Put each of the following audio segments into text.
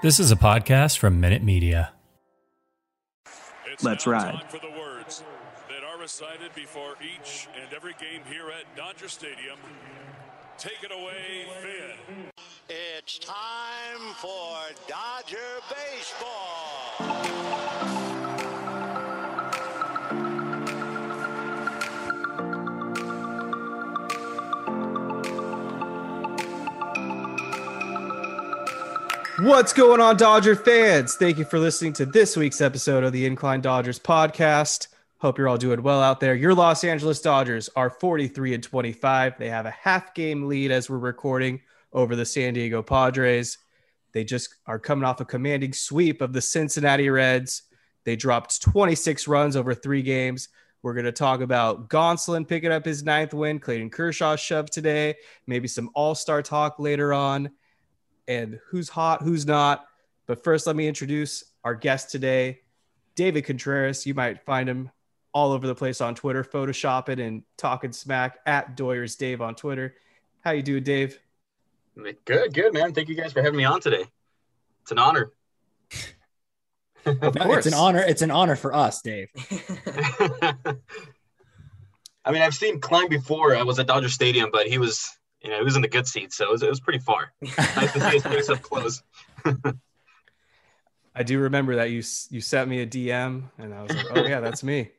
This is a podcast from Minute Media. It's Let's ride. for the words that are recited before each and every game here at Dodger Stadium. Take it away, Vin. It's time for Dodger baseball. What's going on, Dodger fans? Thank you for listening to this week's episode of the Incline Dodgers podcast. Hope you're all doing well out there. Your Los Angeles Dodgers are 43 and 25. They have a half game lead as we're recording over the San Diego Padres. They just are coming off a commanding sweep of the Cincinnati Reds. They dropped 26 runs over three games. We're going to talk about Gonsolin picking up his ninth win, Clayton Kershaw shoved today, maybe some all star talk later on and who's hot, who's not. But first, let me introduce our guest today, David Contreras. You might find him all over the place on Twitter, photoshopping and talking smack at Doyers Dave on Twitter. How you doing, Dave? Good, good, man. Thank you guys for having me on today. It's an honor. of course. It's an honor. It's an honor for us, Dave. I mean, I've seen Klein before. I was at Dodger Stadium, but he was you know, he was in the good seat, so it was, it was pretty far. nice to see his face up close. I do remember that you you sent me a DM, and I was like, oh yeah, that's me.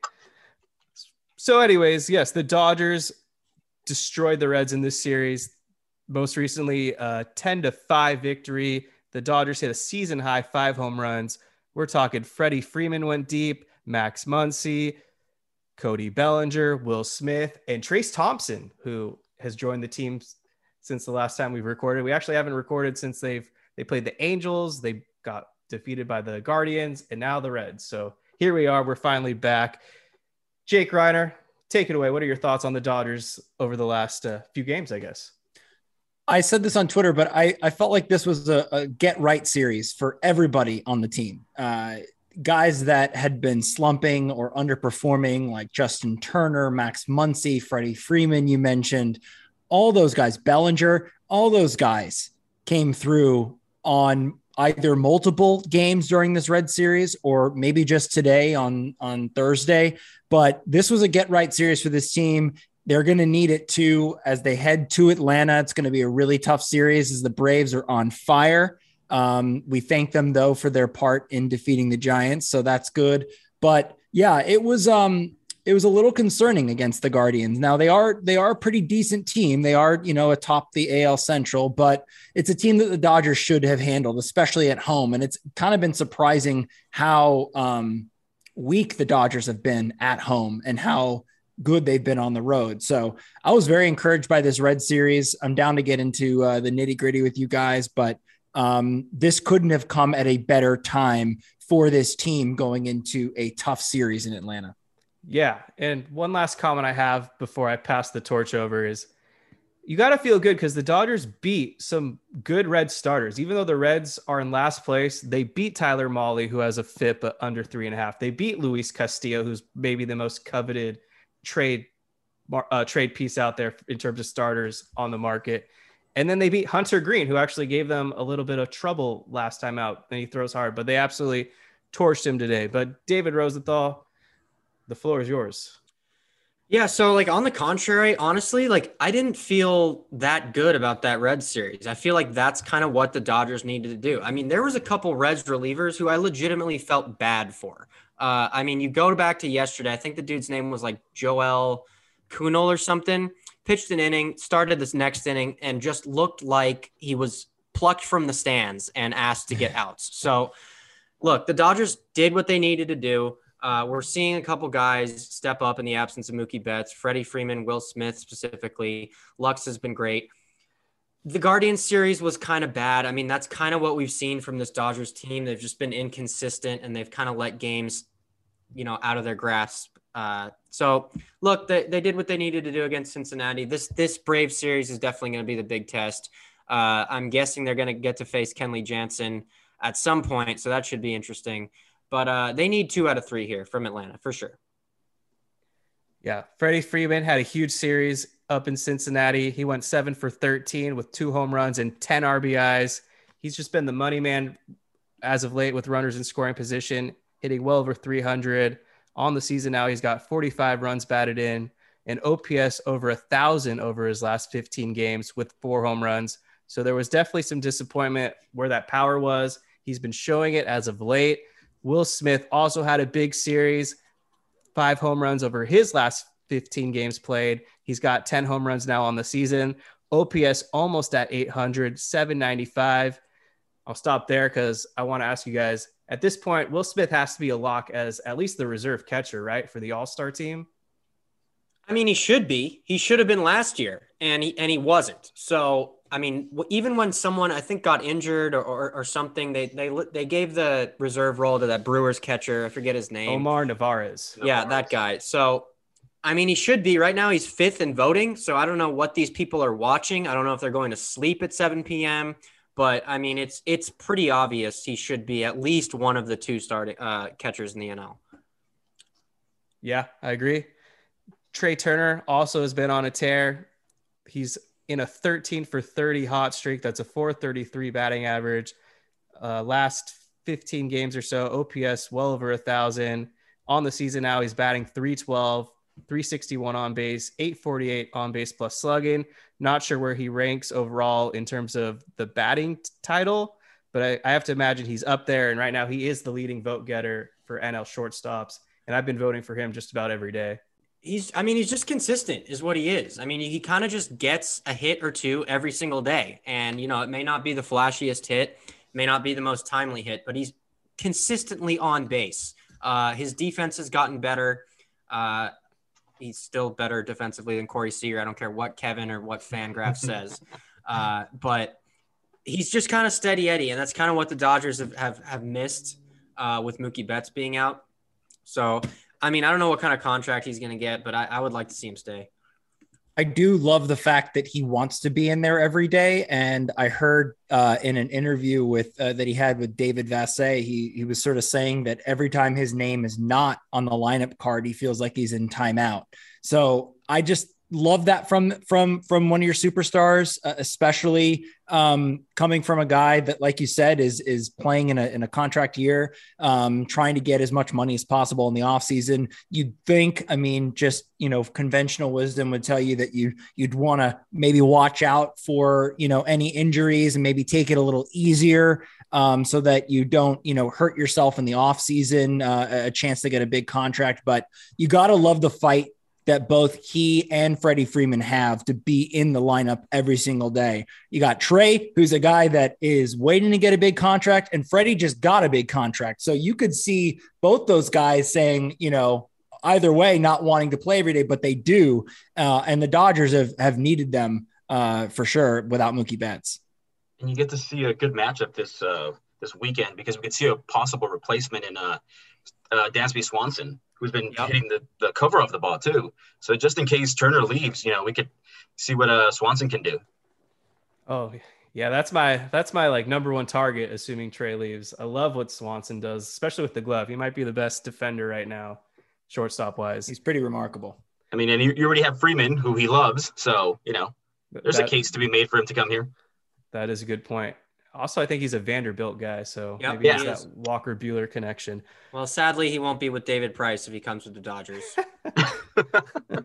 So, anyways, yes, the Dodgers destroyed the Reds in this series. Most recently, a 10 to 5 victory. The Dodgers hit a season high five home runs. We're talking Freddie Freeman went deep, Max Muncy, Cody Bellinger, Will Smith, and Trayce Thompson, who has joined the team since the last time we've recorded. We actually haven't recorded since they've they played the Angels, they got defeated by the Guardians, and now the Reds. So here we are. We're finally back. Jake Reiner, take it away. What are your thoughts on the Dodgers over the last uh, few games? I guess. I said this on Twitter, but I, I felt like this was a, a get right series for everybody on the team. Uh, guys that had been slumping or underperforming, like Justin Turner, Max Muncy, Freddie Freeman, you mentioned, all those guys, Bellinger, all those guys came through on either multiple games during this red series or maybe just today on on Thursday. But this was a get right series for this team. They're going to need it too as they head to Atlanta. It's going to be a really tough series as the Braves are on fire um, we thank them though for their part in defeating the Giants, so that's good. But yeah, it was um, it was a little concerning against the Guardians. Now they are they are a pretty decent team. They are you know atop the AL Central, but it's a team that the Dodgers should have handled, especially at home. And it's kind of been surprising how um, weak the Dodgers have been at home and how good they've been on the road. So I was very encouraged by this Red Series. I'm down to get into uh, the nitty gritty with you guys, but um, this couldn't have come at a better time for this team going into a tough series in Atlanta. Yeah. And one last comment I have before I pass the torch over is you got to feel good because the Dodgers beat some good Red starters. Even though the Reds are in last place, they beat Tyler Mahle, who has a FIP under three and a half. They beat Luis Castillo, who's maybe the most coveted trade uh, trade piece out there in terms of starters on the market. And then they beat Hunter Greene, who actually gave them a little bit of trouble last time out. And he throws hard, but they absolutely torched him today. But David Rosenthal, the floor is yours. Yeah, so like on the contrary, honestly, like I didn't feel that good about that Reds series. I feel like that's kind of what the Dodgers needed to do. I mean, there was a couple Reds relievers who I legitimately felt bad for. Uh, I mean, you go back to yesterday. I think the dude's name was like Joel Kuhnel or something pitched an inning, started this next inning, and just looked like he was plucked from the stands and asked to get outs. So, look, the Dodgers did what they needed to do. Uh, we're seeing a couple guys step up in the absence of Mookie Betts, Freddie Freeman, Will Smith specifically. Lux has been great. the Guardians series was kind of bad. I mean, that's kind of what we've seen from this Dodgers team. They've just been inconsistent and they've kind of let games, you know, out of their grasp. Uh, so look, they, they did what they needed to do against Cincinnati. This this Brave series is definitely going to be the big test. Uh, I'm guessing they're going to get to face Kenley Jansen at some point, so that should be interesting. But uh, they need two out of three here from Atlanta for sure. Yeah, Freddie Freeman had a huge series up in Cincinnati. He went seven for 13 with two home runs and 10 RBIs. He's just been the money man as of late with runners in scoring position, hitting well over 300 on the season. Now he's got 45 runs batted in and OPS over a thousand over his last 15 games with four home runs. So there was definitely some disappointment where that power was. He's been showing it as of late. Will Smith also had a big series, five home runs over his last 15 games played. He's got 10 home runs now on the season. OPS almost at 800, 795. I'll stop there because I want to ask you guys at this point, Will Smith has to be a lock as at least the reserve catcher, right, for the All Star team. I mean, he should be. He should have been last year, and he and he wasn't. So, I mean, even when someone I think got injured or, or, or something, they they they gave the reserve role to that Brewers catcher. I forget his name. Omar Narvaez. Yeah, that guy. So, I mean, he should be right now. He's fifth in voting. So I don't know what these people are watching. I don't know if they're going to sleep at 7 p.m. But I mean, it's it's pretty obvious he should be at least one of the two starting uh, catchers in the NL. Yeah, I agree. Trea Turner also has been on a tear. He's in a 13 for 30 hot streak. That's a 433 batting average. Uh, last 15 games or so, OPS well over a thousand. On the season now, he's batting 312, 361 on base, 848 on base plus slugging. Not sure where he ranks overall in terms of the batting t- title, but I, I have to imagine he's up there. And right now, he is the leading vote getter for NL shortstops. And I've been voting for him just about every day. He's, I mean, he's just consistent, is what he is. I mean, he kind of just gets a hit or two every single day. And, you know, it may not be the flashiest hit, may not be the most timely hit, but he's consistently on base. Uh, his defense has gotten better. Uh, he's still better defensively than Corey Seager. I don't care what Kevin or what Fangraph says. Uh, but he's just kind of steady Eddie. And that's kind of what the Dodgers have, have, have missed uh, with Mookie Betts being out. So I mean, I don't know what kind of contract he's going to get, but I, I, would like to see him stay. I do love the fact that he wants to be in there every day. And I heard uh, in an interview with uh, that he had with David Vassegh, he he was sort of saying that every time his name is not on the lineup card, he feels like he's in timeout. So I just love that from from from one of your superstars, uh, especially um, coming from a guy that, like you said, is is playing in a in a contract year, um, trying to get as much money as possible in the offseason. You'd think, I mean, just you know, conventional wisdom would tell you that you you'd want to maybe watch out for you know any injuries and maybe take it a little easier. Um, so that you don't, you know, hurt yourself in the offseason, uh, a chance to get a big contract. But you got to love the fight that both he and Freddie Freeman have to be in the lineup every single day. You got Trea, who's a guy that is waiting to get a big contract, and Freddie just got a big contract. So you could see both those guys saying, you know, either way, not wanting to play every day, but they do. Uh, and the Dodgers have, have needed them uh, for sure without Mookie Betts. And you get to see a good matchup this uh, this weekend because we could see a possible replacement in uh, uh, Dansby Swanson who's been yep. hitting the, the cover of the ball too. So just in case Turner leaves, you know, we could see what uh, Swanson can do. Oh yeah, that's my that's my like number one target, assuming Trea leaves. I love what Swanson does, especially with the glove. He might be the best defender right now, shortstop wise. He's pretty remarkable. I mean, and you, you already have Freeman, who he loves, so you know, there's that, a case to be made for him to come here. That is a good point. Also, I think he's a Vanderbilt guy, so yep, maybe yeah, he that Walker Buehler connection. Well, sadly, he won't be with David Price if he comes with the Dodgers.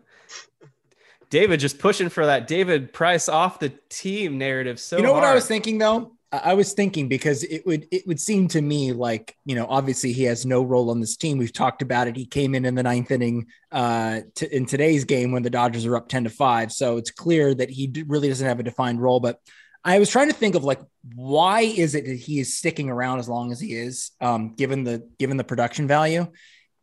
David just pushing for that David Price off the team narrative. So you know hard. what I was thinking though. I was thinking because it would it would seem to me like you know obviously he has no role on this team. We've talked about it. He came in in the ninth inning uh, to, in today's game when the Dodgers are up ten to five. So it's clear that he really doesn't have a defined role. But I was trying to think of like why is it that he is sticking around as long as he is, um, given the given the production value.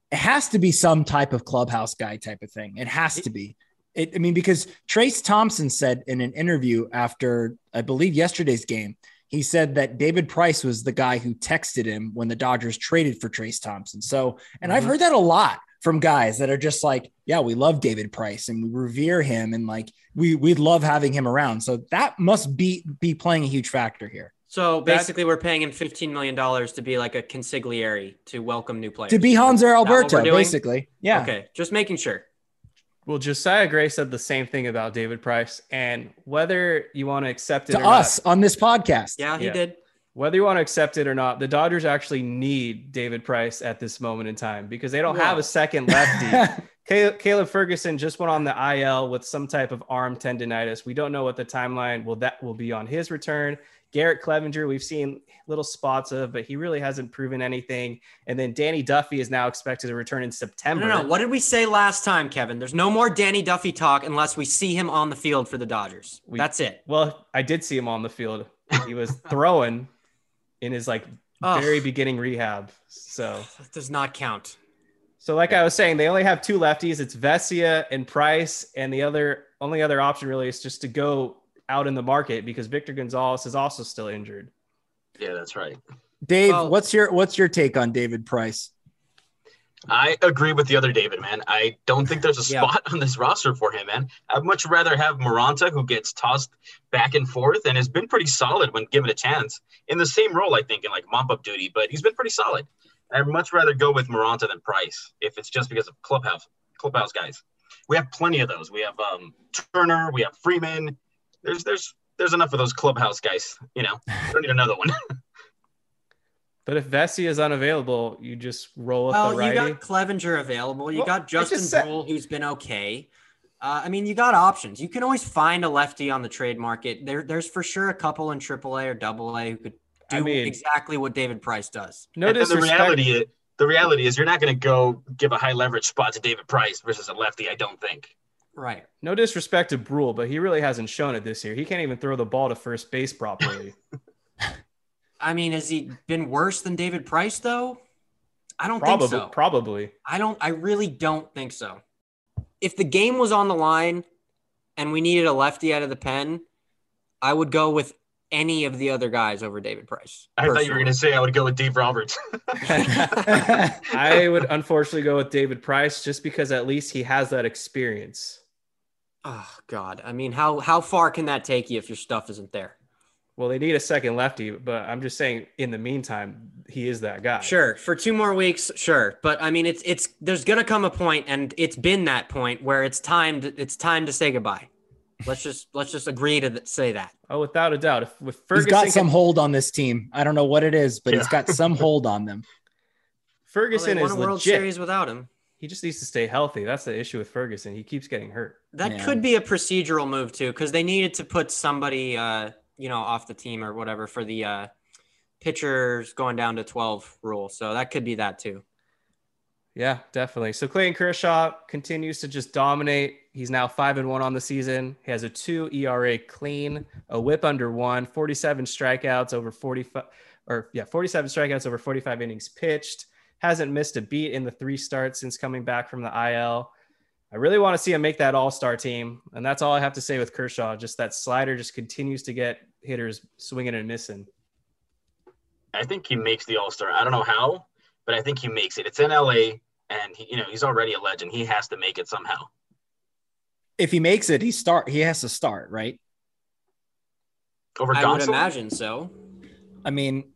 It has to be some type of clubhouse guy type of thing. It has to be. It, I mean, because Trayce Thompson said in an interview after, I believe, yesterday's game, he said that David Price was the guy who texted him when the Dodgers traded for Trayce Thompson. So, and I've heard that a lot from guys that are just like, yeah, we love David Price and we revere him and like we we love having him around. So that must be be playing a huge factor here. So basically, we're paying him fifteen million dollars to be like a consigliere to welcome new players. To be Hanser Is that Alberto, basically. Yeah. Okay, just making sure. Well, Josiah Gray said the same thing about David Price, and whether you want to accept it To or not- us on this podcast. Yeah, he Yeah. did. Whether you want to accept it or not, the Dodgers actually need David Price at this moment in time because they don't have a second lefty. Caleb, Ferguson just went on the IL with some type of arm tendonitis. We don't know what the timeline will that will be on his return. Garrett Cleavinger, we've seen little spots of, but he really hasn't proven anything. And then Danny Duffy is now expected to return in No, September. no, no. What did we say last time, Kevin? There's no more Danny Duffy talk unless we see him on the field for the Dodgers. We- That's it. Well, I did see him on the field. He was throwing in his like Ugh. very beginning rehab. So That does not count. So, like I was saying, they only have two lefties. It's Vesia and Price, and the other only other option really is just to go out in the market because Victor Gonzalez is also still injured. Yeah, that's right. Dave, Well- what's your what's your take on David Price? I agree with the other David, man. I don't think there's a Yeah. spot on this roster for him, man. I'd much rather have Moronta, who gets tossed back and forth and has been pretty solid when given a chance in the same role, I think, in like mop up duty, but he's been pretty solid. I'd much rather go with Moronta than Price if it's just because of clubhouse clubhouse guys. We have plenty of those. We have um, Turner, we have Freeman. There's there's there's enough of those clubhouse guys. You know, we don't need another one. But if Vesia is unavailable, you just roll with Well, the you got Cleavinger available. You Well, got Justin just said- Bruihl, who's been okay. Uh, I mean, you got options. You can always find a lefty on the trade market. There, there's for sure a couple in AAA or AA who could do I mean- exactly what David Price does. no and then the disrespect. reality is, the reality is you're not going to go give a high leverage spot to David Price versus a lefty. I don't think. Right. No disrespect to Bruihl, but he really hasn't shown it this year. He can't even throw the ball to first base properly. I mean, has he been worse than David Price though? I don't probably, think so. probably. I don't. I really don't think so. If the game was on the line and we needed a lefty out of the pen, I would go with any of the other guys over David Price. I thought you were going to say I would go with Dave Roberts. I would unfortunately go with David Price just because at least he has that experience. Oh God! I mean, how how far can that take you if your stuff isn't there? Well, they need a second lefty, but I'm just saying in the meantime, he is that guy. Sure, for two more weeks, sure. But I mean, it's it's there's gonna come a point, and it's been that point where it's time to it's time to say goodbye. Let's just let's just agree to th- say that. Oh, without a doubt. If with He's Ferguson, got can- some hold on this team. I don't know what it is, but he's Yeah. got some hold on them. Well, Ferguson they won is a World legit. Series without him. He just needs to stay healthy. That's the issue with Ferguson. He keeps getting hurt. That Yeah. could be a procedural move too, because they needed to put somebody, uh, you know, off the team or whatever for the uh, pitchers going down to twelve rule. So that could be that too. Yeah, definitely. So Clayton Kershaw continues to just dominate. He's now five and one on the season. He has a two ERA clean, a whip under one, 47 strikeouts over 45 or yeah, 47 strikeouts over 45 innings pitched. Hasn't missed a beat in the three starts since coming back from the IL. I really want to see him make that all-star team. And that's all I have to say with Kershaw. Just that slider just continues to get hitters swinging and missing. I think he makes the All Star. I don't know how, but I think he makes it. It's in LA, and he, you know he's already a legend. He has to make it somehow. If he makes it, he start. He has to start, right? Over I would Gonsolin? imagine so. I mean,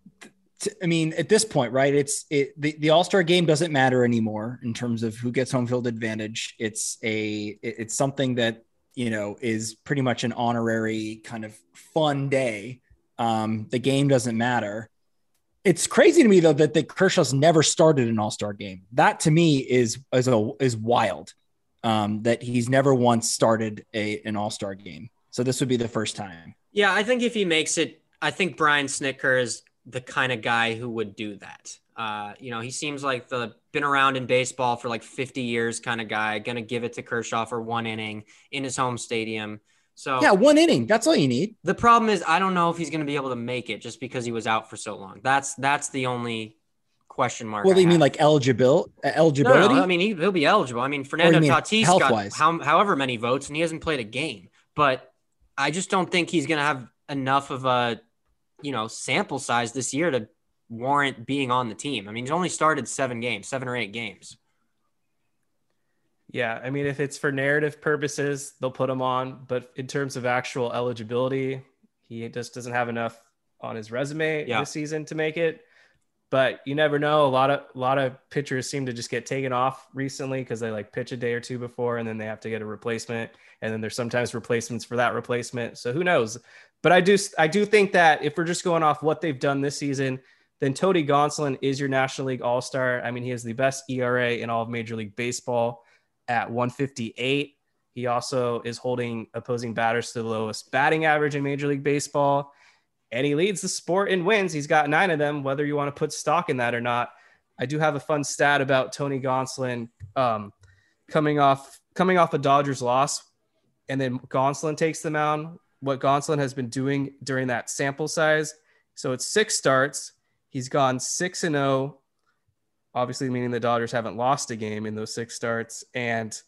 I mean, at this point, right? It's it the, the All Star game doesn't matter anymore in terms of who gets home field advantage. It's a it- it's something that you know is pretty much an honorary kind of fun day. Um, the game doesn't matter. It's crazy to me though that the Kershaw's never started an All Star game. That to me is is a, is wild. Um, that he's never once started a an All Star game. So this would be the first time. Yeah, I think if he makes it, I think Brian Snitker is the kind of guy who would do that. Uh, you know, he seems like the been around in baseball for like 50 years kind of guy, gonna give it to Kershaw for one inning in his home stadium. So Yeah, one inning. That's all you need. the problem is I don't know if he's gonna be able to make it just because he was out for so long. That's that's the only question mark. Well, I you mean like eligible No, eligibility? no, I mean he, he'll be eligible. I mean Fernando mean Tatis got how, however many votes, and he hasn't played a game. But I just don't think he's going to have enough of a you know sample size this year to warrant being on the team. I mean he's only started seven games, seven or eight games. Yeah, I mean, if it's for narrative purposes, they'll put him on. But in terms of actual eligibility, he just doesn't have enough on his resume Yeah. this season to make it. But you never know. A lot of a lot of pitchers seem to just get taken off recently because they like pitch a day or two before, and then they have to get a replacement. And then there's sometimes replacements for that replacement. So who knows? But I do I do think that if we're just going off what they've done this season, then Tony Gonsolin is your National League All Star. I mean, he has the best ERA in all of Major League Baseball at 158. He also is holding opposing batters to the lowest batting average in Major League Baseball. And he leads the sport in wins. He's got nine of them, whether you want to put stock in that or not. I do have a fun stat about Tony Gonsolin um, coming off coming off a Dodgers loss, and then Gonsolin takes the mound. What Gonsolin has been doing during that sample size. So it's six starts. He's gone six and zero obviously meaning the Dodgers haven't lost a game in those six starts and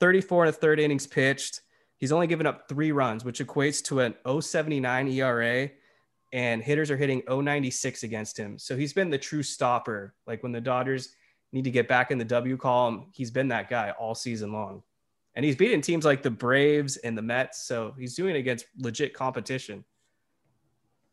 34 and a third innings pitched. He's only given up three runs, which equates to an 079 ERA, and hitters are hitting 096 against him. So he's been the true stopper. Like when the Dodgers need to get back in the W column, he's been that guy all season long. And he's beaten teams like the Braves and the Mets. So he's doing it against legit competition.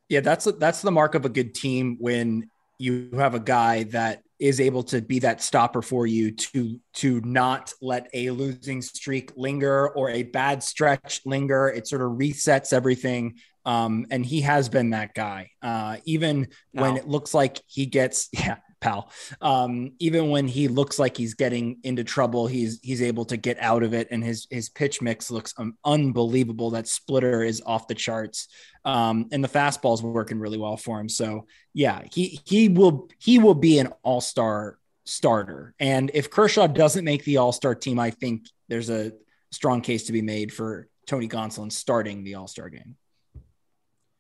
Yeah, that's that's the mark of a good team when you have a guy that is able to be that stopper for you to to not let a losing streak linger or a bad stretch linger. It sort of resets everything. Um, and he has been that guy. Uh, even when it looks like he gets, yeah, pal. Um, even when he looks like he's getting into trouble, he's he's able to get out of it, and his his pitch mix looks um, unbelievable. That splitter is off the charts, um, and the fastball's working really well for him. So yeah, he he will he will be an all star starter. And if Kershaw doesn't make the all star team, I think there's a strong case to be made for Tony Gonsolin starting the all star game.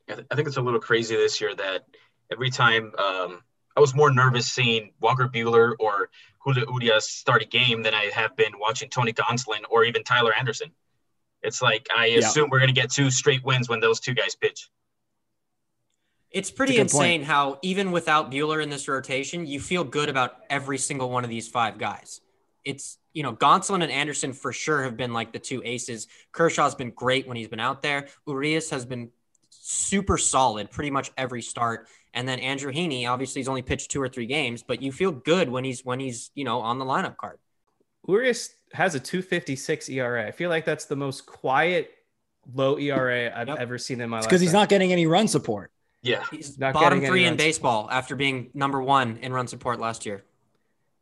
I I think it's a little crazy this year that every time um, I was more nervous seeing Walker Buehler or Julio Urias start a game than I have been watching Tony Gonsolin or even Tyler Anderson. It's like I Yeah. assume we're going to get two straight wins when those two guys pitch. It's pretty That's a good point. insane how even without Buehler in this rotation, you feel good about every single one of these five guys. It's you know Gonsolin and Anderson for sure have been like the two aces. Kershaw's been great when he's been out there. Urias has been super solid pretty much every start, and then Andrew Heaney obviously he's only pitched two or three games, but you feel good when he's when he's you know on the lineup card. Urias has a 256 ERA. I feel like that's the most quiet, low ERA I've Yep. ever seen in my life. It's because he's not getting any run support. Yeah. He's Not bottom getting any three in runs. baseball after being number one in run support last year.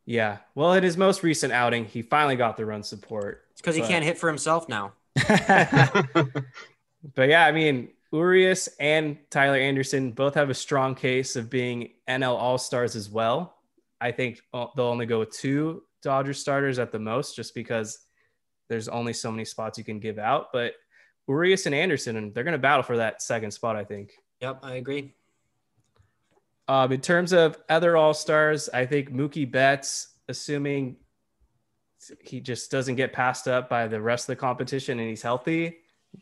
Yeah. Well, in his most recent outing, he finally got the run support. It's because he can't hit for himself now. But yeah, I mean, Urias and Tyler Anderson both have a strong case of being NL All Stars as well. I think uh, they'll only go with two Dodger starters at the most, just because there's only so many spots you can give out. But Urias and Anderson, and they're going to battle for that second spot, I think. Yep, I agree. Um, in terms of other All Stars, I think Mookie Betts, assuming he just doesn't get passed up by the rest of the competition and he's healthy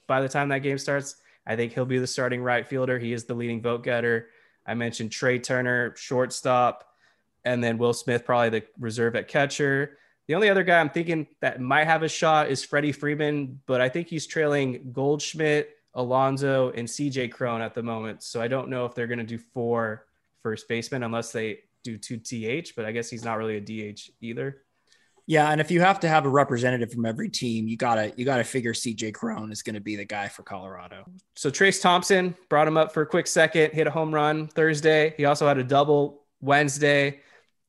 by the time that game starts, I think he'll be the starting right fielder. He is the leading vote getter. I mentioned Trea Turner, shortstop, and then Will Smith, probably the reserve at catcher. The only other guy I'm thinking that might have a shot is Freddie Freeman, but I think he's trailing Goldschmidt, Alonso, and CJ Cron at the moment. So I don't know if they're going to do four first baseman unless they do two DH, but I guess he's not really a DH either. Yeah, and if you have to have a representative from every team, you gotta you gotta figure CJ Cron is going to be the guy for Colorado. So Trayce Thompson brought him up for a quick second, hit a home run Thursday. He also had a double Wednesday.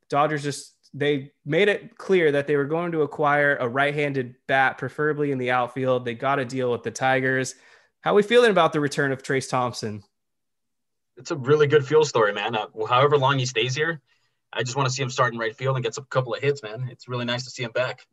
Dodgers just they made it clear that they were going to acquire a right-handed bat, preferably in the outfield. They got a deal with the Tigers. How are we feeling about the return of Trayce Thompson? It's a really good field story, man. Uh, however long he stays here, I just want to see him start in right field and get a couple of hits, man. It's really nice to see him back.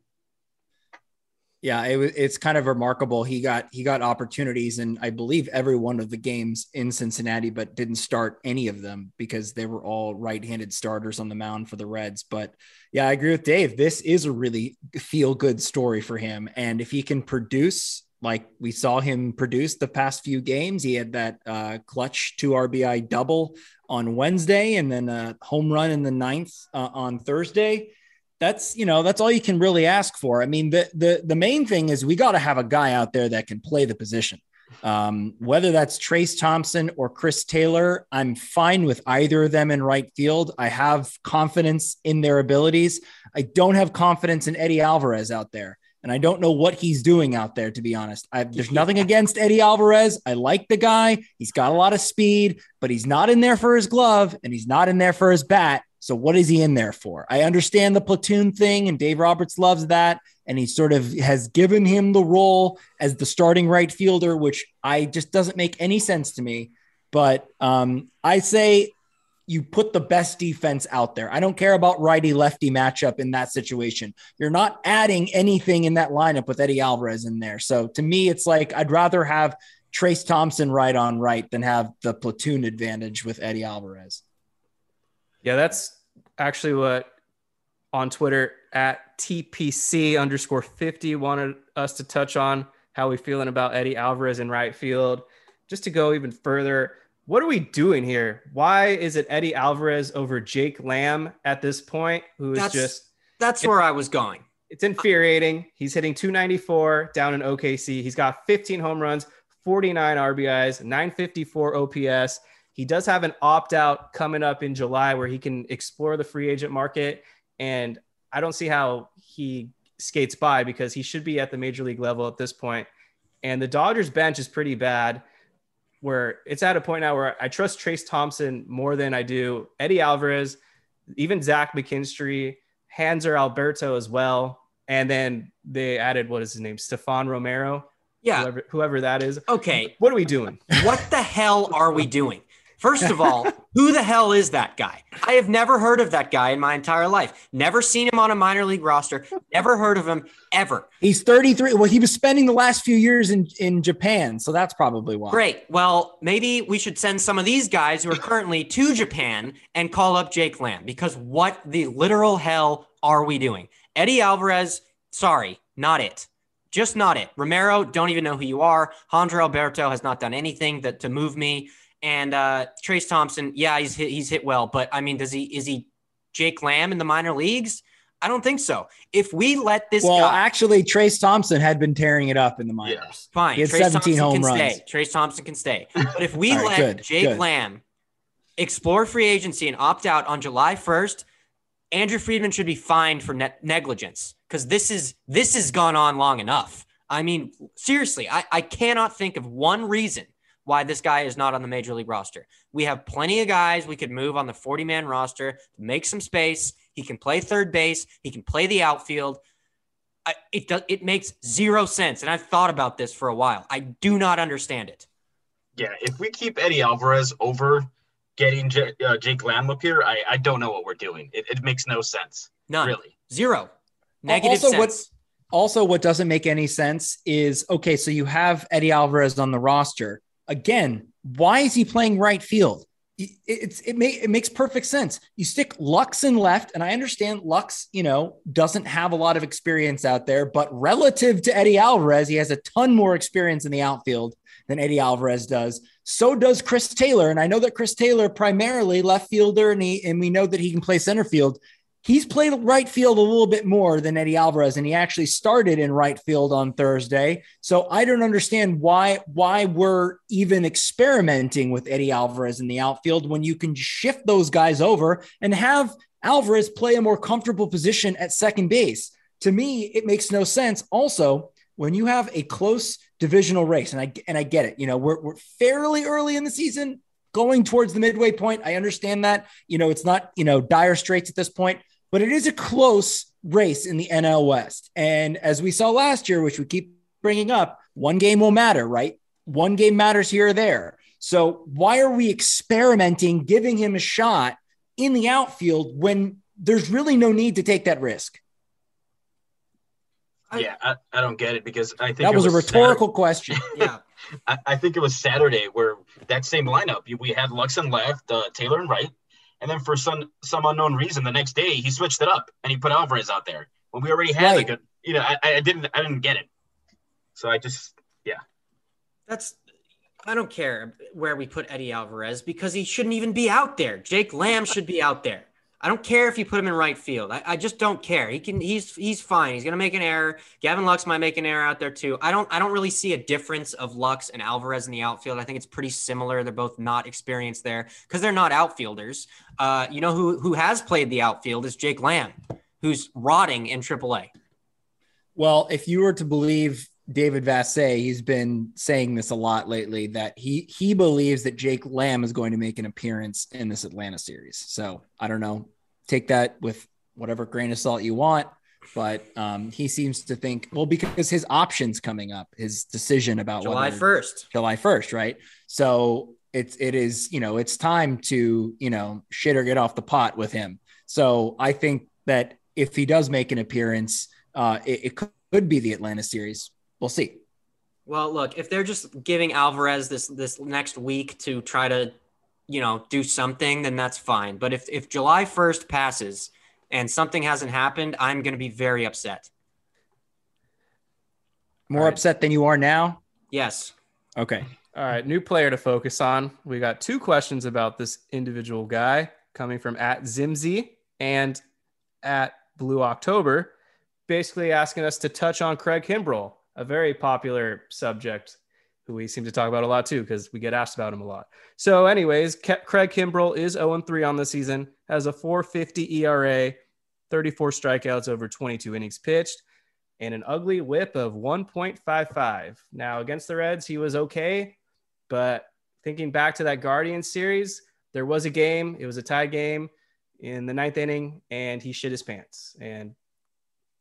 Yeah, it, it's kind of remarkable. He got he got opportunities in I believe every one of the games in Cincinnati, but didn't start any of them because they were all right-handed starters on the mound for the Reds. But yeah, I agree with Dave. This is a really feel good story for him, and if he can produce like we saw him produce the past few games, he had that uh, clutch two RBI double on Wednesday, and then a home run in the ninth uh, on Thursday that's you know that's all you can really ask for. I mean, the the the main thing is we got to have a guy out there that can play the position. Um, whether that's Trayce Thompson or Chris Taylor, I'm fine with either of them in right field. I have confidence in their abilities. I don't have confidence in Eddie Alvarez out there. And I don't know what he's doing out there, to be honest. I, there's nothing against Eddie Alvarez. I like the guy. He's got a lot of speed, but he's not in there for his glove and he's not in there for his bat. So what is he in there for? I understand the platoon thing, and Dave Roberts loves that. And he sort of has given him the role as the starting right fielder, which I just doesn't make any sense to me. But um, I say you put the best defense out there. I don't care about righty lefty matchup in that situation. You're not adding anything in that lineup with Eddie Alvarez in there. So to me, it's like I'd rather have Trayce Thompson right on right than have the platoon advantage with Eddie Alvarez. Yeah, that's actually what on Twitter at TPC underscore 50 wanted us to touch on how we feeling about Eddie Alvarez in right field. Just to go even further, what are we doing here? Why is it Eddie Alvarez over Jake Lamb at this point? Who is that's, just that's it, where I was going. It's infuriating. He's hitting 294 down in OKC. He's got 15 home runs, 49 RBIs, 954 OPS. He does have an opt out coming up in July where he can explore the free agent market. And I don't see how he skates by because he should be at the major league level at this point. And the Dodgers bench is pretty bad where it's at a point now where I trust Trayce Thompson more than I do Eddie Alvarez, even Zach McKinstry, Hanser Alberto as well. And then they added, what is his name? Stefen Romero. Yeah. Whoever, whoever that is. Okay. What are we doing? What the hell are we doing? First of all, who the hell is that guy? I have never heard of that guy in my entire life. Never seen him on a minor league roster. Never heard of him ever. He's 33. Well, he was spending the last few years in, in Japan. So that's probably why. Great. Well, maybe we should send some of these guys who are currently to Japan and call up Jake Lamb because what the literal hell are we doing? Eddie Alvarez, sorry, not it. Just not it. Romero, don't even know who you are. Andre Alberto has not done anything that to move me. And uh, Trayce Thompson, yeah, he's hit, he's hit well, but I mean, does he is he Jake Lamb in the minor leagues? I don't think so. If we let this well, guy, actually, Trayce Thompson had been tearing it up in the minors. Yeah. Fine, he had Trayce 17 Thompson home can runs. Stay. Trayce Thompson can stay. But if we right, let good, Jake good. Lamb explore free agency and opt out on July 1st, Andrew Friedman should be fined for ne- negligence because this is this has gone on long enough. I mean, seriously, I, I cannot think of one reason why this guy is not on the major league roster. We have plenty of guys we could move on the 40 man roster to make some space. He can play third base, he can play the outfield. I, it does it makes zero sense and I've thought about this for a while. I do not understand it. Yeah, if we keep Eddie Alvarez over getting J- uh, Jake Lamb up here, I, I don't know what we're doing. It, it makes no sense. None. Really. Zero. Negative also, sense. What, also, what doesn't make any sense is okay, so you have Eddie Alvarez on the roster. Again, why is he playing right field? It, it's it, may, it makes perfect sense. You stick Lux in left, and I understand Lux, you know, doesn't have a lot of experience out there, but relative to Eddie Alvarez, he has a ton more experience in the outfield than Eddie Alvarez does. So does Chris Taylor, and I know that Chris Taylor primarily left fielder, and he and we know that he can play center field he's played right field a little bit more than Eddie Alvarez, and he actually started in right field on Thursday. So I don't understand why why we're even experimenting with Eddie Alvarez in the outfield when you can shift those guys over and have Alvarez play a more comfortable position at second base. To me, it makes no sense. Also, when you have a close divisional race, and I and I get it, you know, we're, we're fairly early in the season, going towards the midway point. I understand that. You know, it's not, you know, dire straits at this point but it is a close race in the NL West. And as we saw last year, which we keep bringing up, one game will matter, right? One game matters here or there. So why are we experimenting, giving him a shot in the outfield when there's really no need to take that risk? Yeah, I, I don't get it because I think That it was a Saturday- rhetorical question. Yeah. I, I think it was Saturday where that same lineup we had Luxon left, uh, Taylor and right, and then for some some unknown reason the next day he switched it up and he put Alvarez out there when we already had a Right. good. You know, I, I didn't I didn't get it. So I just yeah. That's I don't care where we put Eddie Alvarez because he shouldn't even be out there. Jake Lamb should be out there. I don't care if you put him in right field. I, I just don't care. He can he's he's fine. He's gonna make an error. Gavin Lux might make an error out there too. I don't I don't really see a difference of Lux and Alvarez in the outfield. I think it's pretty similar. They're both not experienced there because they're not outfielders. Uh, you know who who has played the outfield is Jake Lamb, who's rotting in AAA. Well, if you were to believe David Vassegh, he's been saying this a lot lately that he he believes that Jake Lamb is going to make an appearance in this Atlanta series. So I don't know. Take that with whatever grain of salt you want. But um, he seems to think, well, because his options coming up, his decision about July first. July 1st, right? So it's it is, you know, it's time to, you know, shit or get off the pot with him. So I think that if he does make an appearance, uh, it, it could be the Atlanta series. We'll see. Well, look, if they're just giving Alvarez this this next week to try to, you know, do something, then that's fine. But if if July 1st passes and something hasn't happened, I'm going to be very upset. More All right. upset than you are now. Yes. Okay. All right, new player to focus on. We got two questions about this individual guy coming from at Zimzy and at Blue October, basically asking us to touch on Craig Kimbrel, a very popular subject who we seem to talk about a lot too, because we get asked about him a lot. So, anyways, Ke- Craig Kimbrel is 0 3 on the season, has a 450 ERA, 34 strikeouts over 22 innings pitched and an ugly whip of 1.55. Now, against the Reds, he was okay, but thinking back to that Guardians series, there was a game, it was a tie game in the ninth inning, and he shit his pants. And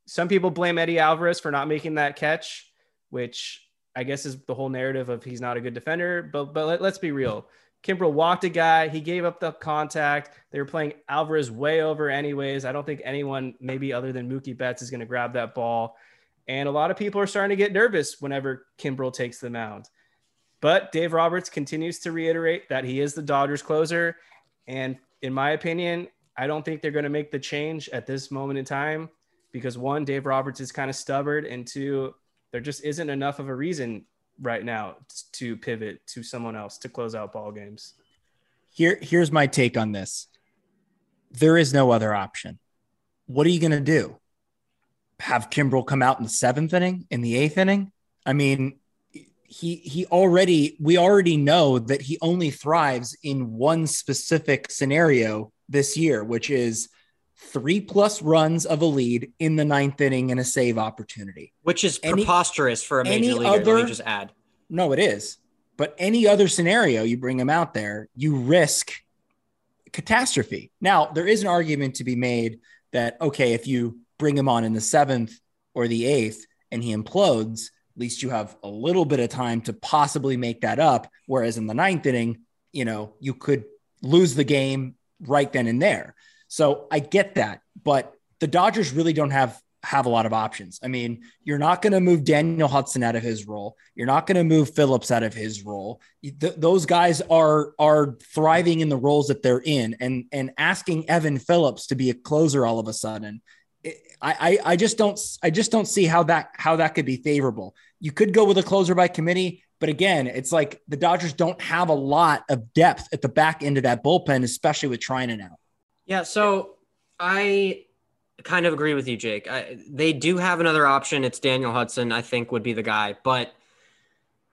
some people blame Eddie Alvarez for not making that catch, which I guess is the whole narrative of he's not a good defender. But but let, let's be real. Kimbrel walked a guy. He gave up the contact. They were playing Alvarez way over, anyways. I don't think anyone, maybe other than Mookie Betts, is going to grab that ball. And a lot of people are starting to get nervous whenever Kimbrel takes the mound. But Dave Roberts continues to reiterate that he is the Dodgers closer. And in my opinion, I don't think they're going to make the change at this moment in time because one, Dave Roberts is kind of stubborn, and two, there just isn't enough of a reason right now to pivot to someone else to close out ball games. Here, here's my take on this. There is no other option. What are you going to do? Have Kimbrel come out in the seventh inning, in the eighth inning? I mean, he he already we already know that he only thrives in one specific scenario this year, which is three plus runs of a lead in the ninth inning and a save opportunity. Which is Any- preposterous for a major any leaguer. Let me just add. No, it is. But any other scenario you bring him out there, you risk catastrophe. Now, there is an argument to be made that, okay, if you bring him on in the seventh or the eighth and he implodes, at least you have a little bit of time to possibly make that up. Whereas in the ninth inning, you know, you could lose the game right then and there. So I get that. But the Dodgers really don't have have a lot of options. I mean, you're not going to move Daniel Hudson out of his role. You're not going to move Phillips out of his role. Th- those guys are are thriving in the roles that they're in, and and asking Evan Phillips to be a closer all of a sudden, I, I I just don't I just don't see how that how that could be favorable. You could go with a closer by committee, but again, it's like the Dodgers don't have a lot of depth at the back end of that bullpen, especially with Treinen out. Yeah, so I kind of agree with you, Jake. I, they do have another option. It's Daniel Hudson, I think, would be the guy, but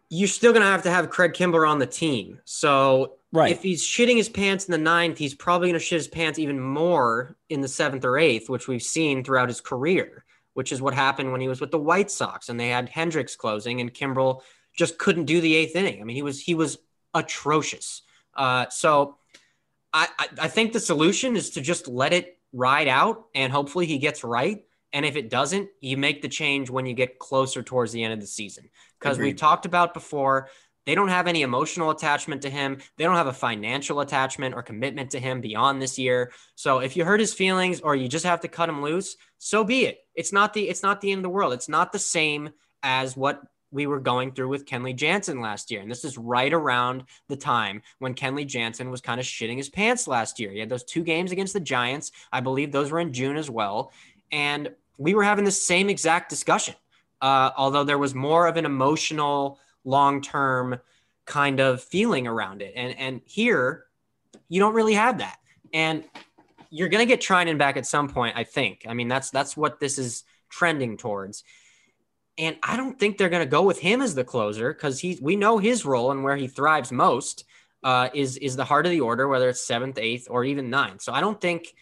you're still going to have to have Craig Kimbrel on the team. So Right. if he's shitting his pants in the ninth, he's probably going to shit his pants even more in the seventh or eighth, which we've seen throughout his career, which is what happened when he was with the White Sox and they had Hendriks closing and Kimbrel just couldn't do the eighth inning. I mean, he was he was atrocious. Uh, so I, I I think the solution is to just let it ride out and hopefully he gets right. And if it doesn't, you make the change when you get closer towards the end of the season. Because we talked about before, They don't have any emotional attachment to him. They don't have a financial attachment or commitment to him beyond this year. So if you hurt his feelings or you just have to cut him loose, so be it. It's not the it's not the end of the world. It's not the same as what we were going through with Kenley Jansen last year. And this is right around the time when Kenley Jansen was kind of shitting his pants last year. He had those two games against the Giants. I believe those were in June as well. And we were having the same exact discussion. Uh, although there was more of an emotional, long term kind of feeling around it. And, and here, you don't really have that. And you're going to get Treinen back at some point, I think. I mean, that's that's what this is trending towards. And I don't think they're going to go with him as the closer because he we know his role and where he thrives most uh, is is the heart of the order, whether it's seventh, eighth, or even ninth. So I don't think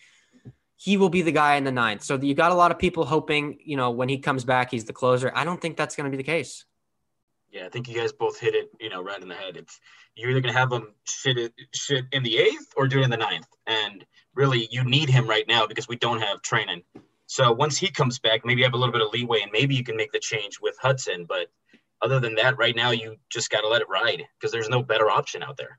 he will be the guy in the ninth. So you got a lot of people hoping, you know, when he comes back, he's the closer. I don't think that's going to be the case. Yeah, I think you guys both hit it, you know, right in the head. It's you're either gonna have him shit it shit in the eighth or do it in the ninth. And really you need him right now because we don't have Treinen. So once he comes back, maybe you have a little bit of leeway and maybe you can make the change with Hudson. But other than that, right now you just got to let it ride because there's no better option out there.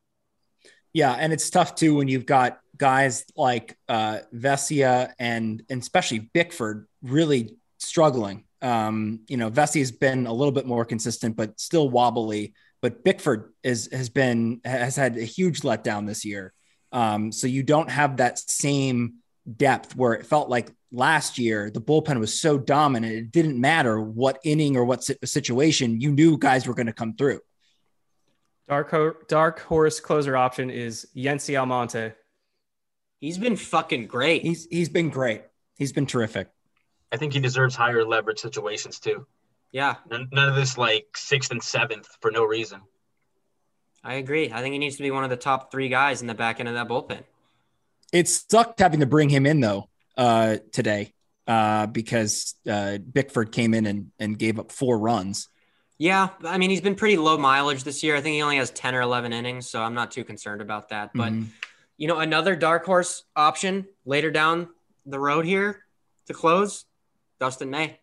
Yeah, and it's tough too when you've got guys like uh, Vesia and, and especially Bickford really struggling. Um, you know, Vesia's been a little bit more consistent, but still wobbly. But Bickford is has been has had a huge letdown this year. Um, so you don't have that same depth where it felt like last year the bullpen was so dominant it didn't matter what inning or what situation you knew guys were going to come through. Dark ho- dark horse closer option is Yency Almonte. He's been fucking great. He's he's been great. He's been terrific. I think he deserves higher leverage situations too. Yeah. None, none of this like sixth and seventh for no reason. I agree. I think he needs to be one of the top three guys in the back end of that bullpen it sucked having to bring him in though uh, today uh, because uh, Bickford came in and, and gave up four runs. Yeah, I mean he's been pretty low mileage this year. I think he only has ten or eleven innings, so I'm not too concerned about that. But mm-hmm. you know, another dark horse option later down the road here to close, Dustin May.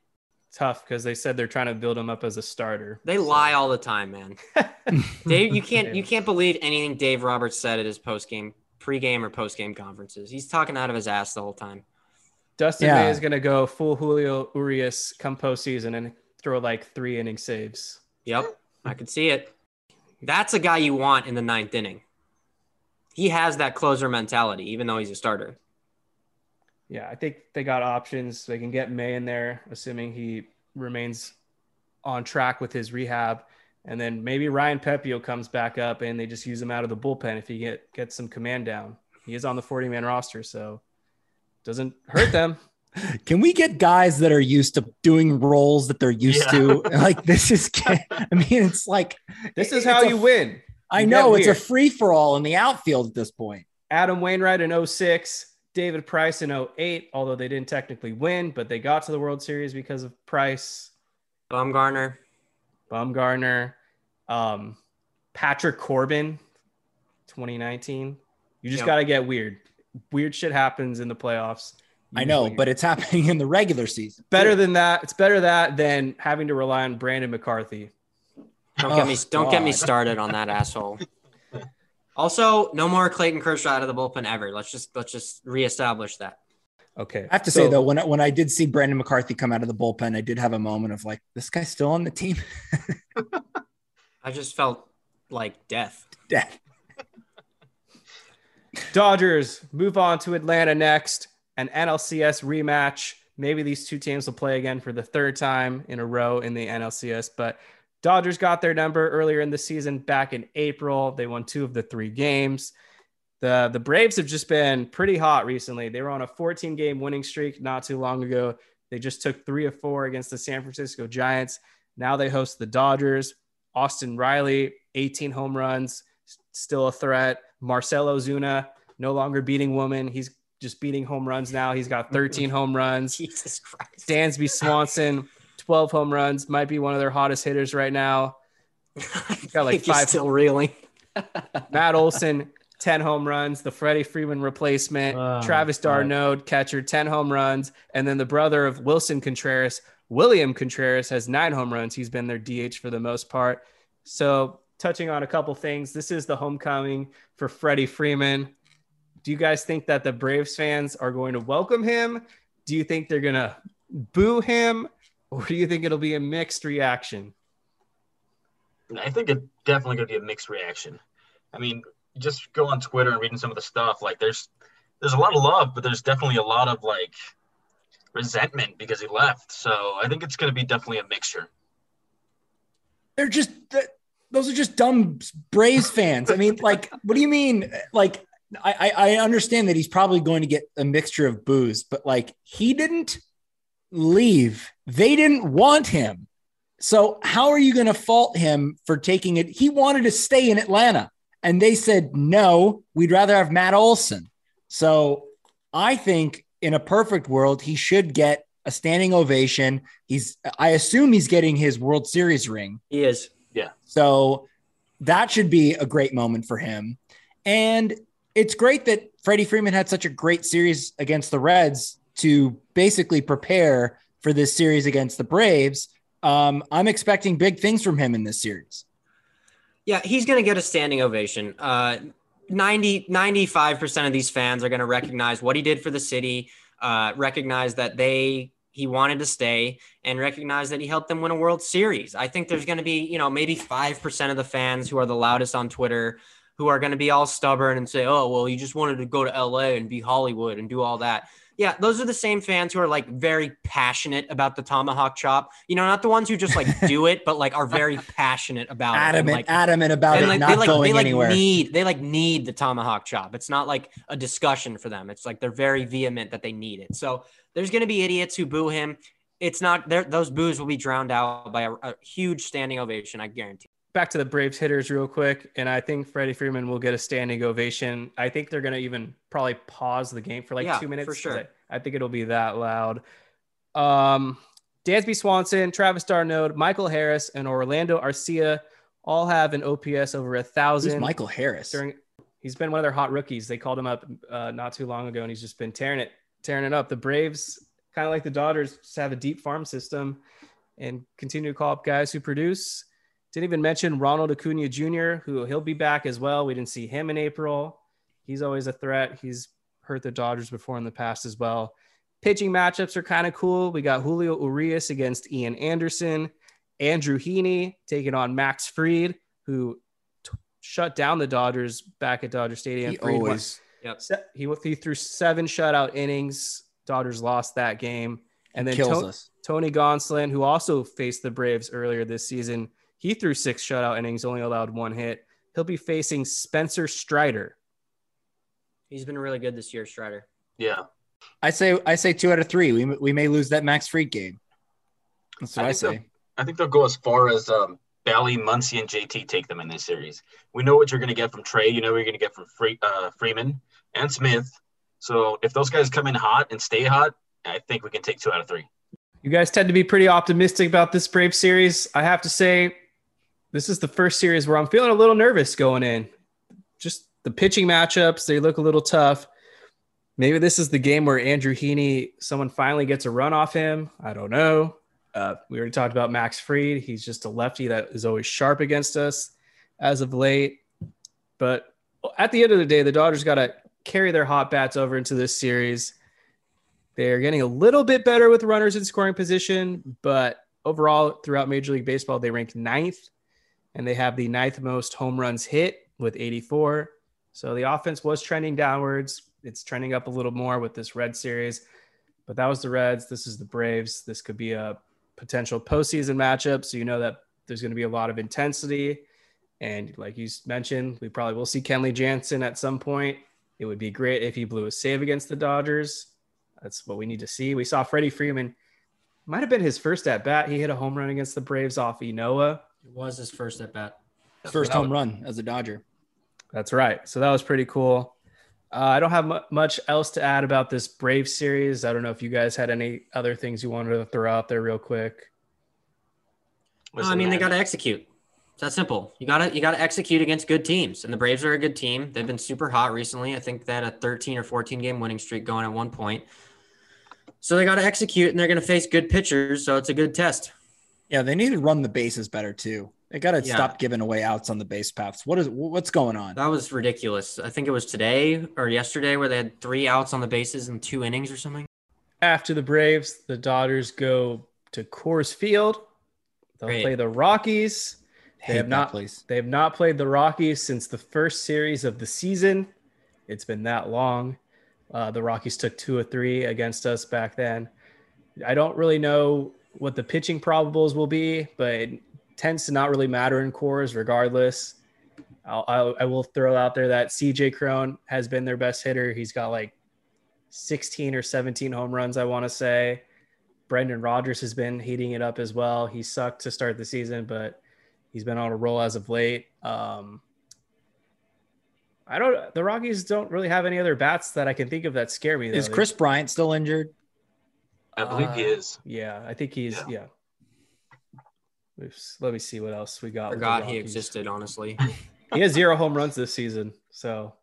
Tough because they said they're trying to build him up as a starter. They so. lie all the time, man. Dave, you can't you can't believe anything Dave Roberts said at his post game pregame or postgame conferences. He's talking out of his ass the whole time. Dustin yeah. May is going to go full Julio Urias come postseason and throw like three inning saves. Yep, I could see it. That's a guy you want in the ninth inning. He has that closer mentality, even though he's a starter. Yeah, I think they got options. They can get May in there, assuming he remains on track with his rehab. And then maybe Ryan Pepiot comes back up and they just use him out of the bullpen if he get get some command down. He is on the 40 man roster, so doesn't hurt them. Can we get guys that are used to doing roles that they're used yeah. to? Like this is, I mean, it's like this is how you a, win. I know it's a free for all in the outfield at this point. Adam Wainwright in 06, David Price in 08, although they didn't technically win, but they got to the World Series because of Price. Bumgarner. Bumgarner. Um, Patrick Corbin, 2019. You just yep. got to get weird. Weird shit happens in the playoffs. I know, but it's happening in the regular season. Better than that. It's better that than having to rely on Brandon McCarthy. Don't get me don't God. get me started on that asshole. Also, no more Clayton Kershaw out of the bullpen ever. Let's just let's just reestablish that. Okay. I have to so, say though, when I, when I did see Brandon McCarthy come out of the bullpen, I did have a moment of like, this guy's still on the team. I just felt like death. Death. Dodgers move on to Atlanta next. An NLCS rematch. Maybe these two teams will play again for the third time in a row in the NLCS. But Dodgers got their number earlier in the season back in April. They won two of the three games. The, the Braves have just been pretty hot recently. They were on a 14 game winning streak not too long ago. They just took three of four against the San Francisco Giants. Now they host the Dodgers. Austin Riley, 18 home runs, still a threat. Marcell Ozuna, no longer beating woman. He's just beating home runs now. He's got 13 home runs. Jesus Christ. Dansby Swanson, 12 home runs, might be one of their hottest hitters right now. He's got like five. still reeling. Matt Olson, 10 home runs. The Freddie Freeman replacement. Oh, Travis d'Arnaud, catcher, 10 home runs. And then the brother of Wilson Contreras, William Contreras has nine home runs. He's been their DH for the most part. So touching on a couple things. This is the homecoming for Freddie Freeman. Do you guys think that the Braves fans are going to welcome him? Do you think they're going to boo him? Or do you think it'll be a mixed reaction? I think it's definitely going to be a mixed reaction. I mean, just go on Twitter and reading some of the stuff. Like, there's there's a lot of love, but there's definitely a lot of like resentment because he left. So I think it's going to be definitely a mixture. They're just those are just dumb Braves fans. I mean, like, what do you mean? Like, I, I understand that he's probably going to get a mixture of booze, but like, he didn't leave. They didn't want him. So how are you going to fault him for taking it? He wanted to stay in Atlanta, and they said no. We'd rather have Matt Olson. So I think in a perfect world, he should get a standing ovation. He's, I assume he's getting his World Series ring. He is. Yeah. So that should be a great moment for him. And it's great that Freddie Freeman had such a great series against the Reds to basically prepare for this series against the Braves. Um, I'm expecting big things from him in this series. Yeah, he's going to get a standing ovation. Uh, 90, 95% of these fans are going to recognize what he did for the city, uh, recognize that they he wanted to stay and recognize that he helped them win a World Series. I think there's going to be, you know, maybe 5% of the fans who are the loudest on Twitter who are going to be all stubborn and say, "Oh, well, he just wanted to go to LA and be Hollywood and do all that." Yeah, those are the same fans who are like very passionate about the tomahawk chop. You know, not the ones who just like do it, but like are very passionate about adamant, it. Like, adamant about it, like, not they like, going they like anywhere. Need they like need the tomahawk chop. It's not like a discussion for them. It's like they're very vehement that they need it. So there's going to be idiots who boo him. It's not there. those boos will be drowned out by a, a huge standing ovation. I guarantee back to the Braves hitters real quick, and I think Freddie Freeman will get a standing ovation. I think they're going to even probably pause the game for like yeah, two minutes. For sure. I, I, think it'll be that loud. Um, Dansby Swanson, Travis d'Arnaud, Michael Harris, and Orlando Arcia all have an OPS over a thousand. Who's Michael Harris? During, he's been one of their hot rookies. They called him up uh, not too long ago, and he's just been tearing it, tearing it up. The Braves, kind of like the Dodgers, just have a deep farm system and continue to call up guys who produce. Didn't even mention Ronald Acuna Jr., who he'll be back as well. We didn't see him in April. He's always a threat. He's hurt the Dodgers before in the past as well. Pitching matchups are kind of cool. We got Julio Urias against Ian Anderson, Andrew Heaney taking on Max Fried, who t- shut down the Dodgers back at Dodger Stadium. He Fried always, yep. Se- he, he threw seven shutout innings. Dodgers lost that game. And then kills To- us. Tony Gonsolin, who also faced the Braves earlier this season, he threw six shutout innings, only allowed one hit. He'll be facing Spencer Strider. He's been really good this year, Strider. Yeah. I say I say two out of three. We we may lose that Max Fried game. That's what I, think say. they'll- I think they'll go as far as um, Belly, Muncy, and JT take them in this series. We know what you're going to get from Trea. You know what you're going to get from Free, uh, Freeman and Smith. So if those guys come in hot and stay hot, I think we can take two out of three. You guys tend to be pretty optimistic about this Brave series. I have to say, this is the first series where I'm feeling a little nervous going in. Just the pitching matchups, they look a little tough. Maybe this is the game where Andrew Heaney, someone finally gets a run off him. I don't know. Uh, we already talked about Max Fried. He's just a lefty that is always sharp against us as of late. But at the end of the day, the Dodgers got to carry their hot bats over into this series. They're getting a little bit better with runners in scoring position, but overall, throughout Major League Baseball, they rank ninth and they have the ninth most home runs hit with 84. So the offense was trending downwards. It's trending up a little more with this Red series, but that was the Reds. This is the Braves. This could be a potential postseason matchup. So you know that there's going to be a lot of intensity. And like you mentioned, we probably will see Kenley Jansen at some point. It would be great if he blew a save against the Dodgers. That's what we need to see. We saw Freddie Freeman might have been his first at bat. He hit a home run against the Braves off Enoa. It was his first at bat. First home run as a Dodger. That's right. So that was pretty cool. Uh, I don't have mu- much else to add about this Brave series. I don't know if you guys had any other things you wanted to throw out there real quick. No, I Listen, mean, they got to execute. It's that simple. You got to you got to execute against good teams, and the Braves are a good team. They've been super hot recently. I think they had a 13 or 14 game winning streak going at one point. So they got to execute, and they're going to face good pitchers. So it's a good test. Yeah, they need to run the bases better too. They got to Yeah. stop giving away outs on the base paths. What is what's going on? That was ridiculous. I think it was today or yesterday where they had three outs on the bases in two innings or something. After the Braves, the Dodgers go to Coors Field. They'll Great. play the Rockies. They have not place. They have not played the Rockies since the first series of the season. It's been that long. Uh, the Rockies took two or three against us back then. I don't really know what the pitching probables will be, but it tends to not really matter in Coors regardless. I'll, I'll, I will throw out there that CJ Cron has been their best hitter. He's got like 16 or 17 home runs, I want to say. Brendan Rodgers has been heating it up as well. He sucked to start the season, but he's been on a roll as of late. Um, I don't. The Rockies don't really have any other bats that I can think of that scare me. Though. Is Kris Bryant still injured? I believe he Uh, is. Yeah, I think he's. Yeah. Oops, Let me see what else we got. Forgot he existed, honestly. He has zero home runs this season. So,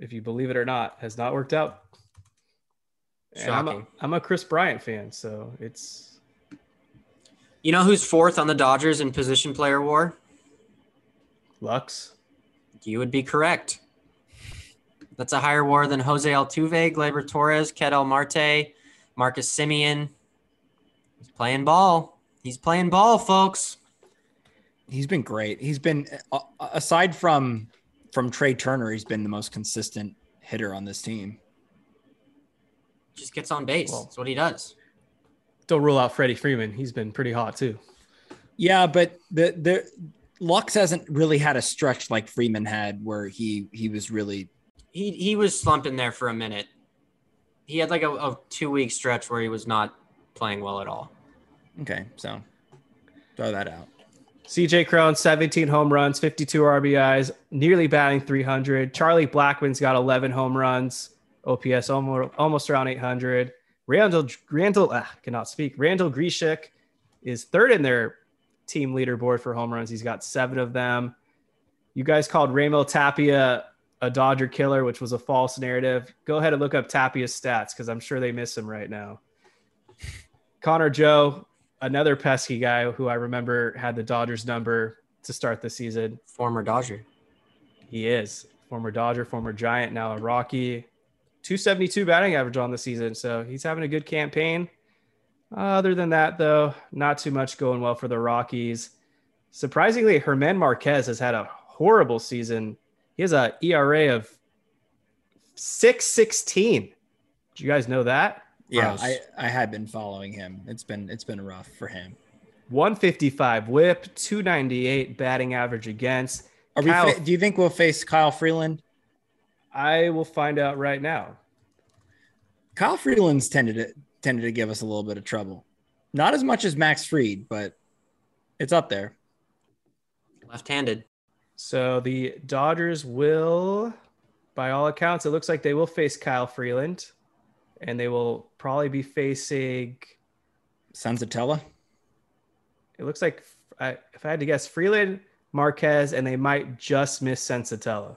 if you believe it or not, has not worked out. And I'm a, Shocking. I'm a Kris Bryant fan, so it's You know who's fourth on the Dodgers in position player war? Lux. You would be correct. That's a higher war than Jose Altuve, Gleyber Torres, Ketel Marte, Marcus Semien. He's playing ball. He's playing ball, folks. He's been great. He's been uh, aside from from Trea Turner, he's been the most consistent hitter on this team. Just gets on base. Well- That's what he does. Don't rule out Freddie Freeman. He's been pretty hot too. Yeah, but the the Lux hasn't really had a stretch like Freeman had, where he he was really He he was slumping there for a minute. He had like a, a two week stretch where he was not playing well at all. okay. So throw that out. CJ Cron, 17 home runs, 52 RBIs, nearly batting 300. Charlie Blackmon's got 11 home runs, OPS almost, almost around 800. Randall, Randall, ah, cannot speak. Randal Grichuk is third in their team leaderboard for home runs. He's got seven of them. You guys called Raymond Tapia a Dodger killer, which was a false narrative. Go ahead and look up Tapia's stats because I'm sure they miss him right now. Connor Joe, another pesky guy who I remember had the Dodgers number to start the season. Former Dodger. He is former Dodger, former Giant, now a Rocky. 272 batting average on the season, so he's having a good campaign. other than that, though, not too much going well for the Rockies. Surprisingly, Herman Marquez has had a horrible season. He has a ERA of 616. Do you guys know that? Yeah, Gross. I I had been following him. It's been it's been rough for him. 155 whip, 298 batting average against. Are Kyle- we? Fa- do you think we'll face Kyle Freeland? I will find out right now. Kyle Freeland's tended to tended to give us a little bit of trouble. Not as much as Max Fried, but it's up there. Left handed. So the Dodgers will, by all accounts, it looks like they will face Kyle Freeland, and they will probably be facing. Senzatela. It looks like I, if I had to guess, Freeland, Marquez, and they might just miss Senzatela.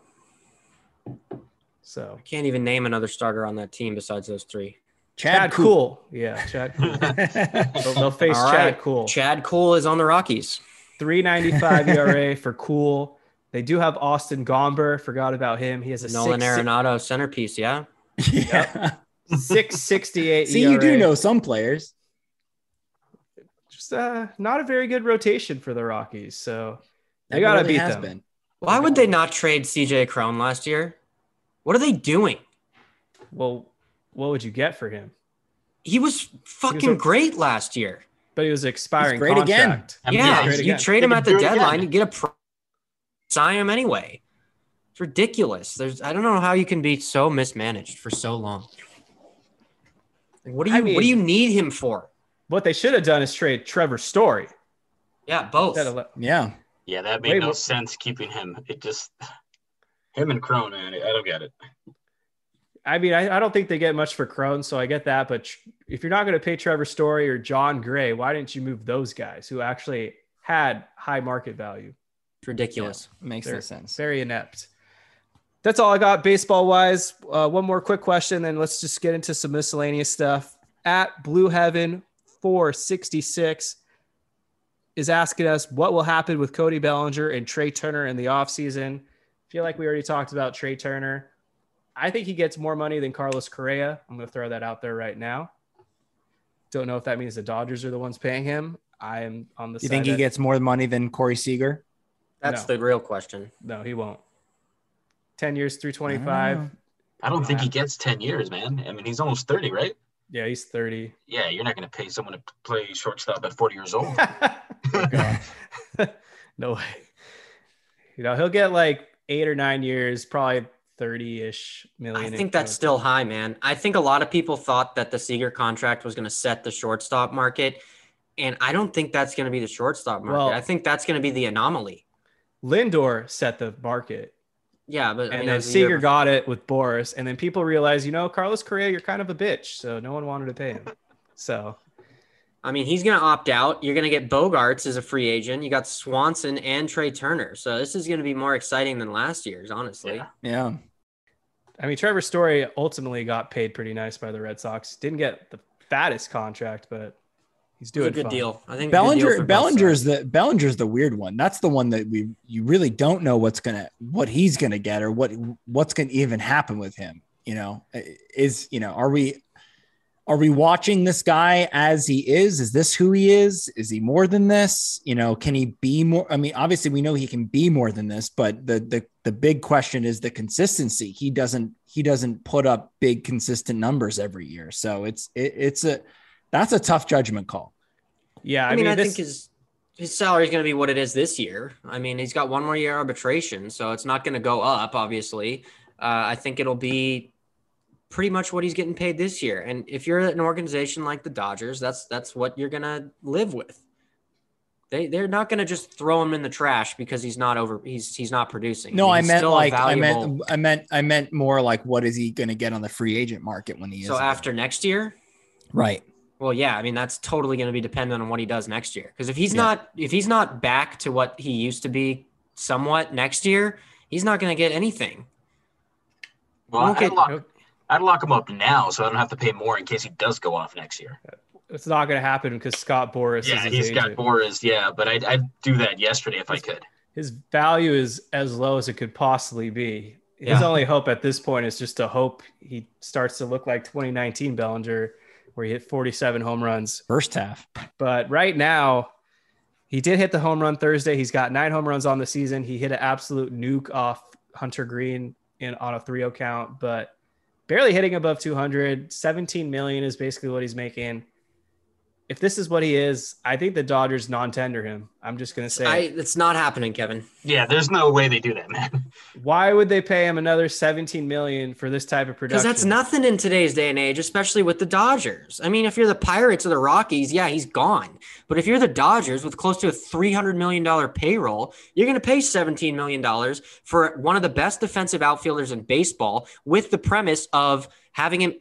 So Can't even name another starter on that team besides those three. Chad, Cool. yeah, Chad Kuhl. they'll, they'll face All Chad. Cool. Chad Kuhl is on the Rockies. 395 ERA for Kuhl. They do have Austin Gomber. Forgot about him. He has a Nolan six, Arenado centerpiece. Yeah. yeah. 668 See, you do know some players. just uh, not a very good rotation for the Rockies. So they got to really beat has them. been. Why would they not trade CJ Cron last year? What are they doing? Well, what would you get for him? He was fucking a- great last year. But he was expiring great again. contract. I mean, yeah, great you again. trade him at the do it again. deadline and get a pro- sign him anyway. It's ridiculous. There's I don't know how you can be so mismanaged for so long. Like, what do I you what do you need him for? What they should have done is trade Trevor Story. Yeah, both. Of- Yeah. Yeah, that made Way no more- sense keeping him. It just him and Cron, man. I don't get it. I mean, I, I don't think they get much for Cron, so I get that. But tr- if you're not going to pay Trevor Story or Jon Gray, why didn't you move those guys who actually had high market value? It's ridiculous. Makes They're no sense. Very inept. That's all I got baseball wise. Uh, one more quick question, then let's just get into some miscellaneous stuff. At Blue Heaven 466, is asking us what will happen with Cody Bellinger and Trea Turner in the offseason. feel like we already talked about Trea Turner. I think he gets more money than Carlos Correa. I'm going to throw that out there right now. Don't know if that means the Dodgers are the ones paying him. I am on the. You think he that- gets more money than Corey Seager? That's No. the real question. No, he won't. Ten years through twenty-five. Ah. I don't think he gets 10 years, man. I mean, he's almost 30, right? Yeah, he's thirty. Yeah, you're not going to pay someone to play shortstop at 40 years old. no way. You know, he'll get like eight or nine years, probably 30 ish million. I think that's still high, man. I think a lot of people thought that the Seager contract was going to set the shortstop market. And I don't think that's going to be the shortstop market. Well- I think that's going to be the anomaly. Lindor set the market. Yeah, but I And mean, then as year Seager got it with Boras. And then people realized, you know, Carlos Correa, you're kind of a bitch. So no one wanted to pay him. So I mean, he's going to opt out. You're going to get Bogaerts as a free agent. You got Swanson and Trea Turner. So this is going to be more exciting than last year's, honestly. Yeah. Yeah. I mean, Trevor Story ultimately got paid pretty nice by the Red Sox. Didn't get the fattest contract, but he's It's doing a good fine. deal. I think a good deal Bellinger for both Bellinger's sides. the Bellinger's the weird one. That's the one that we you really don't know what's gonna what he's gonna get or what what's gonna even happen with him. You know, is you know, are we are we watching this guy as he is? Is this who he is? Is he more than this? You know, can he be more? I mean, obviously we know he can be more than this, but the the the big question is the consistency. He doesn't he doesn't put up big consistent numbers every year. So it's it, it's a that's a tough judgment call. Yeah, I, mean, I this, think his his salary is going to be what it is this year. I mean, he's got one more year arbitration, so it's not going to go up. Obviously, uh, I think it'll be pretty much what he's getting paid this year. And if you're an organization like the Dodgers, that's that's what you're going to live with. They they're not going to just throw him in the trash because he's not over. He's he's not producing. No, I meant still a like I meant I meant I meant more like what is he going to get on the free agent market when he is So after next year, right? Well, yeah, I mean that's totally going to be dependent on what he does next year. Because if he's Yeah. not if he's not back to what he used to be somewhat next year, he's not going to get anything. Well, I'd, Okay. lock, I'd lock him up now so I don't have to pay more in case he does go off next year. it's not going to happen because Scott Boras Yeah, is his he's got. Boras. Yeah, but I'd, I'd do that yesterday if I could. His value is as low as it could possibly be. His Yeah. only hope at this point is just to hope he starts to look like 2019 Bellinger, where he hit 47 home runs. First half. But right now, he did hit the home run Thursday. He's got nine home runs on the season. He hit an absolute nuke off Hunter Greene in on a 3-0 count, but barely hitting above 200. 17 million is basically what he's making. If this is what he is, I think the Dodgers non-tender him. I'm just gonna say, I, it's not happening, Kevin. Yeah, there's no way they do that, man. why would they pay him another 17 million for this type of production? Because that's nothing in today's day and age, especially with the Dodgers. I mean, if you're the Pirates or the Rockies, yeah, he's gone. But if you're the Dodgers with close to a $300 million payroll, you're going to pay $17 million for one of the best defensive outfielders in baseball with the premise of having him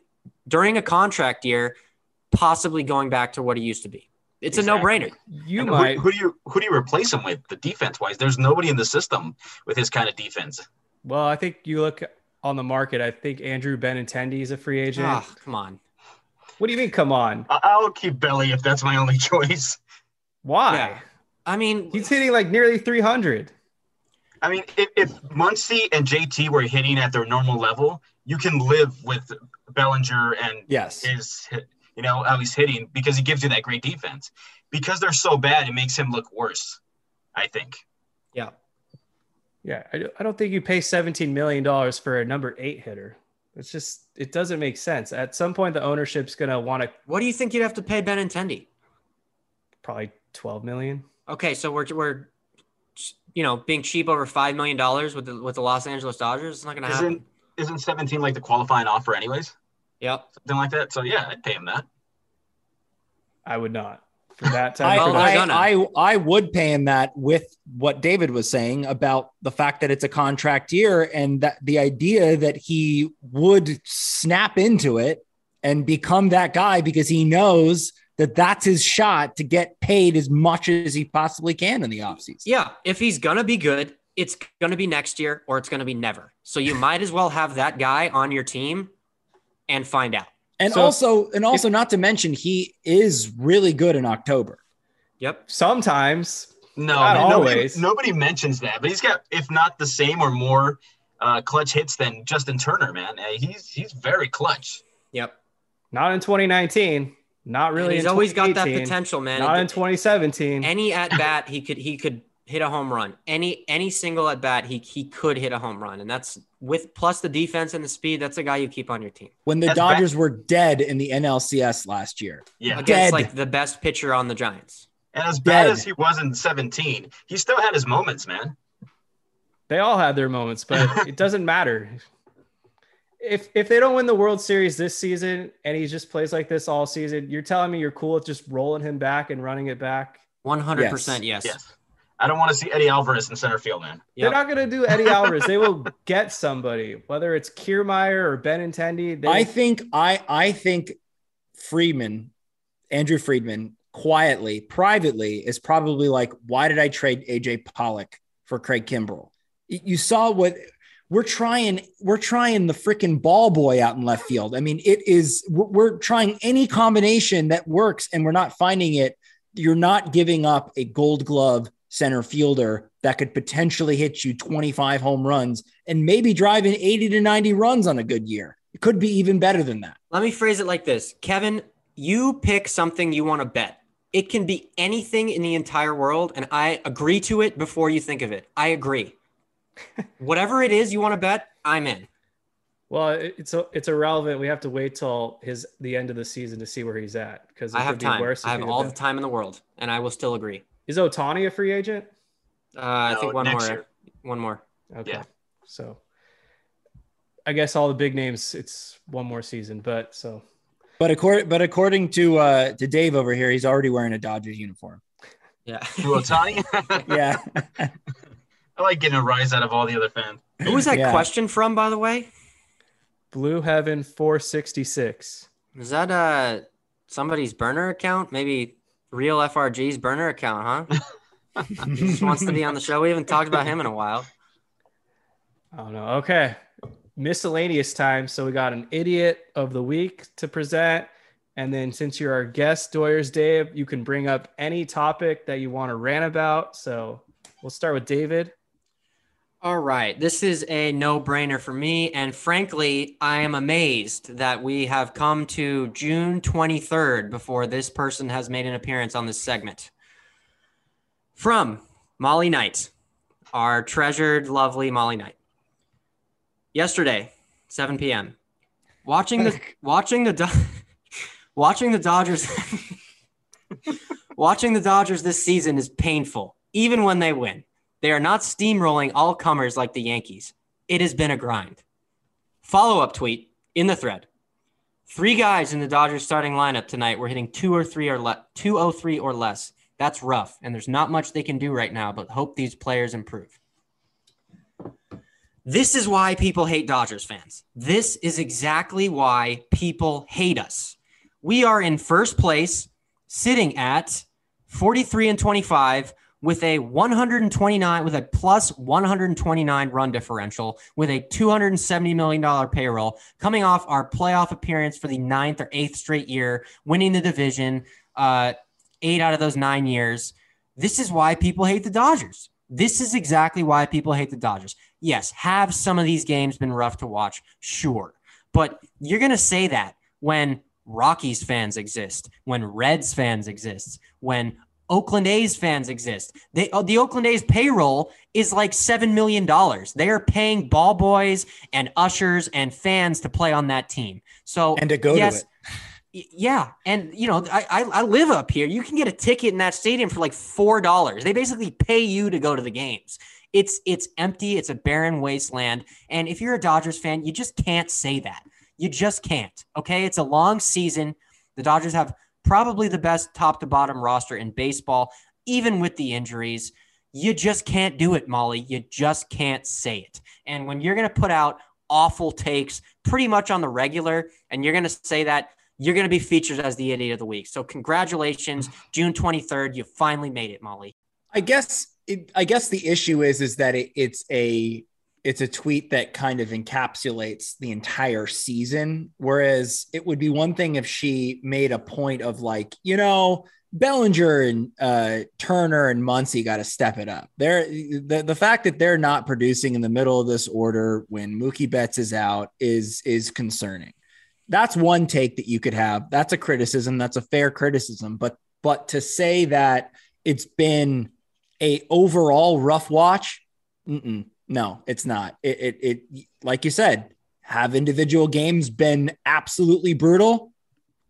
during a contract year, possibly going back to what he used to be. It's Exactly. a no brainer. You And might. Who, who do you who do you replace him with? The defense wise, there's nobody in the system with his kind of defense. Well, I think you look on the market. I think Andrew Benintendi is a free agent. Ah, come on. What do you mean? Come on. I- I'll keep Belly if that's my only choice. Why? Yeah. I mean, He's hitting like nearly 300. I mean, if, if Muncy and JT were hitting at their normal level, you can live with Bellinger and Yes. his, you know, how he's hitting because he gives you that great defense. Because they're so bad, it makes him look worse. I think. yeah. Yeah, I, don't- I don't think you pay 17 million dollars for a number eight hitter. It's just it doesn't make sense. At some point, the ownership's gonna want to What do you think you'd have to pay Benintendi? probably 12 million. Okay, so we're we're you know being cheap over five million dollars with the with the Los Angeles Dodgers. It's not going to happen. isn't 17 like the qualifying offer anyways? Yep. Something like that. So yeah, I'd pay him that. I would not for that I, type of Well, they're production. I. I I would pay him that with what David was saying about the fact that it's a contract year and that the idea that he would snap into it and become that guy because he knows that that's his shot to get paid as much as he possibly can in the offseason. Yeah, if he's gonna be good, it's gonna be next year or it's gonna be never. So you might as well have that guy on your team and find out. And So also, and also, not to mention, he is really good in October. Yep. Sometimes. No, Not man, nobody, always. nobody mentions that, but he's got, if not the same or more uh, clutch hits than Justin Turner, man. Uh, he's he's very clutch. Yep. Not in 2019. Not And really. he's in always got that potential, man. Not in 2017. any at bat he could he could hit a home run. Any any single at bat he he could hit a home run, and that's with plus the defense and the speed. That's a guy you keep on your team When the That's Dodgers were dead in the NLCS last year. Yeah. against Dead. like the best pitcher on the Giants. And as bad Dead. as he was in 17, he still had his moments, man. They all had their moments, but it doesn't matter. If if they don't win the World Series this season and he just plays like this all season, you're telling me you're cool with just rolling him back and running it back? One hundred percent yes. Yes. I don't want to see Eddy Alvarez in center field, man. Yep. They're not going to do Eddy Alvarez. they will get somebody, whether it's Kiermaier or Benintendi. They, I think I I think Friedman, Andrew Friedman, quietly, privately, is probably like, why did I trade AJ Pollock for Craig Kimbrel? You saw what we're trying. We're trying the freaking ball boy out in left field. I mean, it is. We're, we're trying any combination that works, and we're not finding it. You're not giving up a Gold Glove center fielder that could potentially hit you 25 home runs and maybe drive in 80 to 90 runs on a good year. It could be even better than that. Let me phrase it like this, Kevin. You pick something you want to bet. It can be anything in the entire world, and I agree to it before you think of it. I agree. Whatever it is you want to bet, I'm in. well, it- it's it's irrelevant. We have to wait till his the end of the season to see where he's at because I have time. I have all the time in the world, and I will still agree. Is Ohtani a free agent? Uh, I No, think one more. year. One more. Okay. Yeah. So I guess all the big names, it's one more season, but so But according but according to uh to Dave over here, he's already wearing a Dodgers uniform. Yeah. To Ohtani, Yeah. I like getting a rise out of all the other fans. Who was that Yeah. question from, by the way? Blue Heaven 466. Is that uh somebody's burner account? Maybe real FRG's burner account, huh? he just wants to be on the show. We haven't talked about him in a while. Don't know. Okay. Miscellaneous time. So we got an idiot of the week to present. And then since you're our guest, Doyers Dave, you can bring up any topic that you want to rant about. So we'll start with David. All right. This is a no brainer for me. And frankly, I am amazed that we have come to June 23rd before this person has made an appearance on this segment. From Molly Knight, our treasured, lovely Molly Knight. Yesterday, 7 p.m. Watching the watching the Do- watching the Dodgers watching the Dodgers this season is painful, even when they win. They are not steamrolling all comers like the Yankees. It has been a grind. Follow up tweet in the thread. Three guys in the Dodgers starting lineup tonight were hitting two or three or le- 203 or less. That's rough, and there's not much they can do right now, but hope these players improve. This is why people hate Dodgers fans. This is exactly why people hate us. We are in first place, sitting at 43 and 25 with a 129 with a plus 129 run differential with a 270 million dollar payroll coming off our playoff appearance for the ninth or eighth straight year winning the division uh, eight out of those nine years. This is why people hate the dodgers. This is exactly why people hate the dodgers. Yes have some of these games been rough to watch? Sure. But you're going to say that when rockies fans exist when reds fans exist when Oakland A's fans exist. They uh, the Oakland A's payroll is like seven million dollars. They are paying ball boys and ushers and fans to play on that team. So And to go to yes, it. Yeah, and you know, I, I I live up here. You can get a ticket in that stadium for like four dollars. They basically pay you to go to the games. It's it's empty. It's a barren wasteland. And if you're a Dodgers fan, you just can't say that. You just can't. Okay, it's a long season. The Dodgers have probably the best top to bottom roster in baseball, even with the injuries. You just can't do it, Molly. You just can't say it. And when you're going to put out awful takes pretty much on the regular, and you're going to say that, you're going to be featured as the idiot of the week. So, congratulations, June 23rd. You finally made it, Molly. I guess it, I guess the issue is is that it, it's a it's a tweet that kind of encapsulates the entire season. Whereas it would be one thing if she made a point of like, you know, Bellinger and uh, Turner and Muncy got to step it up. They're the, the fact that they're not producing in the middle of this order when Mookie Betts is out is is concerning. That's one take that you could have. That's a criticism. That's a fair criticism. But but to say that it's been a overall rough watch, no, it's not. It, it it like you said, have individual games been absolutely brutal?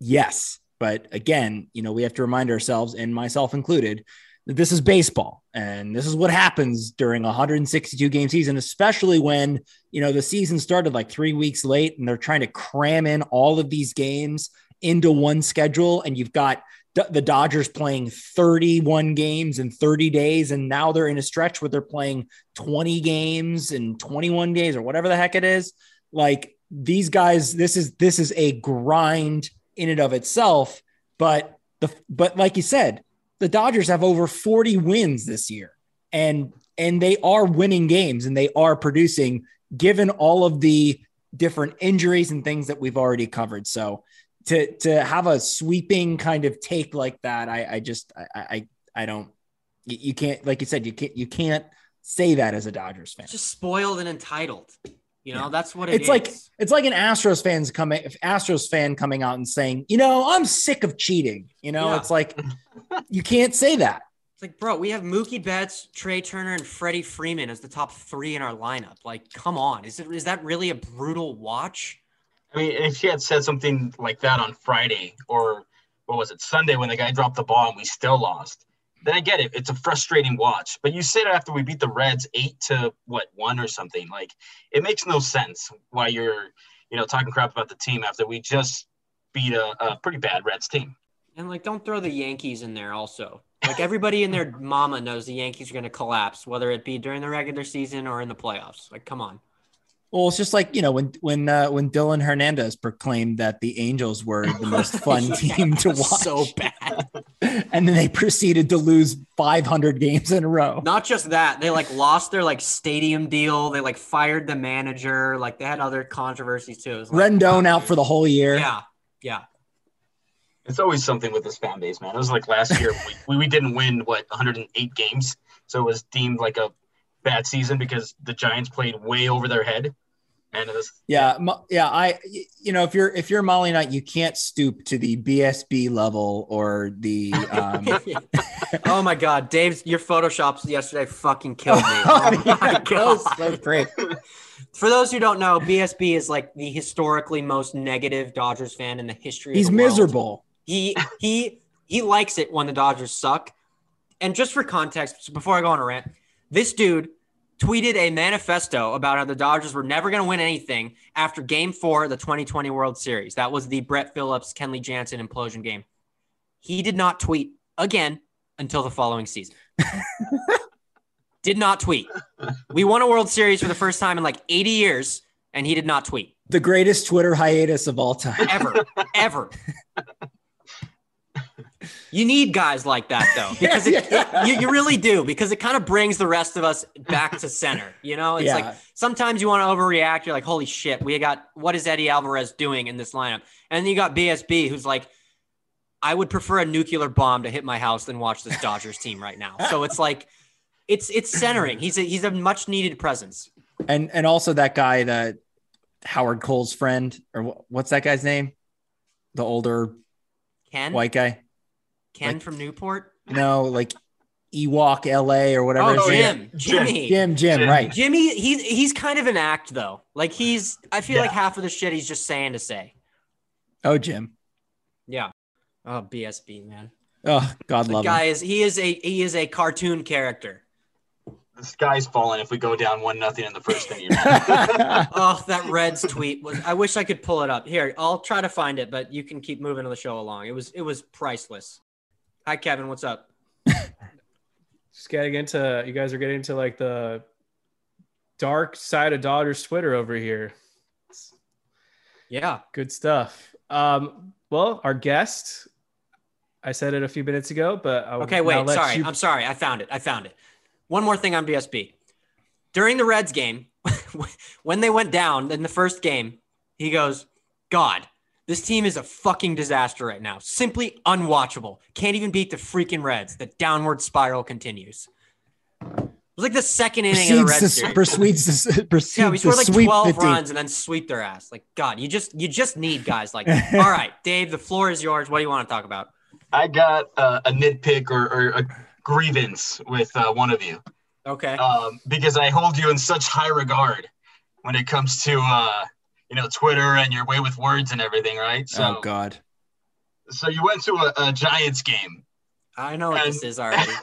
Yes but again, you know, we have to remind ourselves, and myself included, that this is baseball and this is what happens during a 162 game season, especially when, you know, the season started like three weeks late and they're trying to cram in all of these games into one schedule. And you've got the Dodgers playing 31 games in 30 days. And now they're in a stretch where they're playing 20 games in 21 days or whatever the heck it is. Like these guys, this is, this is a grind in and of itself. But the but like you said, the Dodgers have over 40 wins this year. And and they are winning games and they are producing given all of the different injuries and things that we've already covered. So to to have a sweeping kind of take like that, I, I just I, I I don't you can't like you said, you can't you can't say that as a Dodgers fan. Just spoiled and entitled. You know, yeah. that's what it it's is. like. It's like an Astros fans coming, Astros fan coming out and saying, you know, I'm sick of cheating. You know, yeah. it's like you can't say that. It's like, bro, we have Mookie Betts, Trea Turner, and Freddie Freeman as the top three in our lineup. Like, come on, is it is that really a brutal watch? I mean, if she had said something like that on Friday or what was it Sunday when the guy dropped the ball and we still lost, then I get it. It's a frustrating watch. But you said after we beat the Reds eight to what one or something, like it makes no sense why you're, you know, talking crap about the team after we just beat a, a pretty bad Reds team. And like, don't throw the Yankees in there also. Like everybody in their mama knows the Yankees are going to collapse, whether it be during the regular season or in the playoffs. Like, come on. Well, it's just like you know when when uh, when Dylan Hernandez proclaimed that the Angels were the most fun team to watch. So bad, and then they proceeded to lose 500 games in a row. Not just that, they like lost their like stadium deal. They like fired the manager. Like they had other controversies too. Like, Rendon out for the whole year. Yeah, yeah. It's always something with this fan base, man. It was like last year we, we didn't win what 108 games, so it was deemed like a bad season because the Giants played way over their head and it was yeah yeah. i you know if you're if you're molly knight you can't stoop to the bsb level or the um oh my god dave's your photoshops yesterday fucking killed me. Oh my god. so great. For those who don't know bsb is like the historically most negative dodgers fan in the history he's the miserable. He he he likes it when the dodgers suck. And just for context before i go on a rant this dude tweeted a manifesto about how the Dodgers were never going to win anything after game four of the 2020 World Series. That was the Brett Phillips, Kenley Jansen implosion game. He did not tweet again until the following season. did not tweet. We won a World Series for the first time in like 80 years, and he did not tweet. The greatest Twitter hiatus of all time. Ever, ever. You need guys like that though, because it, yeah. it, you, you, really do, because it kind of brings the rest of us back to center. You know, it's yeah. like sometimes you want to overreact. You're like, holy shit, we got what is Eddy Alvarez doing in this lineup? And then you got BSB, who's like, I would prefer a nuclear bomb to hit my house than watch this Dodgers team right now. So it's like, it's it's centering. He's a he's a much needed presence. And and also that guy that Howard Cole's friend, or what's that guy's name? The older Ken white guy. Ken like, from Newport? No, like Ewok LA or whatever. Oh, Jim, Jimmy, Jim, Jim, Jim, right? Jimmy, he's he's kind of an act though. Like he's, I feel yeah. like half of the shit he's just saying to say. Oh, Jim. Yeah. Oh, BSB man. Oh, God the love guy him. is he is a he is a cartoon character. The sky's falling if we go down one nothing in the first inning. oh, that Reds tweet was. I wish I could pull it up. Here, I'll try to find it, but you can keep moving the show along. It was it was priceless. Hi, Kevin. What's up? Just getting into you guys are getting into like the dark side of Dodgers Twitter over here. Yeah, good stuff. Um, well, our guest, I said it a few minutes ago, but I'll okay, wait, sorry, you... I'm sorry, I found it. I found it. One more thing on BSB. During the Reds game, when they went down in the first game, he goes, "God, This team is a fucking disaster right now. Simply unwatchable. Can't even beat the freaking Reds. The downward spiral continues. It was like the second inning of the Red Proceeds Series. to, proceeds to, proceeds Yeah, we to scored like 12 the runs and then sweep their ass. Like, God, you just you just need guys like that. All right, Dave, the floor is yours. What do you want to talk about? I got uh, a nitpick or, or a grievance with uh, one of you Okay. um, because I hold you in such high regard when it comes to uh, you know Twitter and your way with words and everything, right? So, oh God. so you went to a, a Giants game. I know what this is already.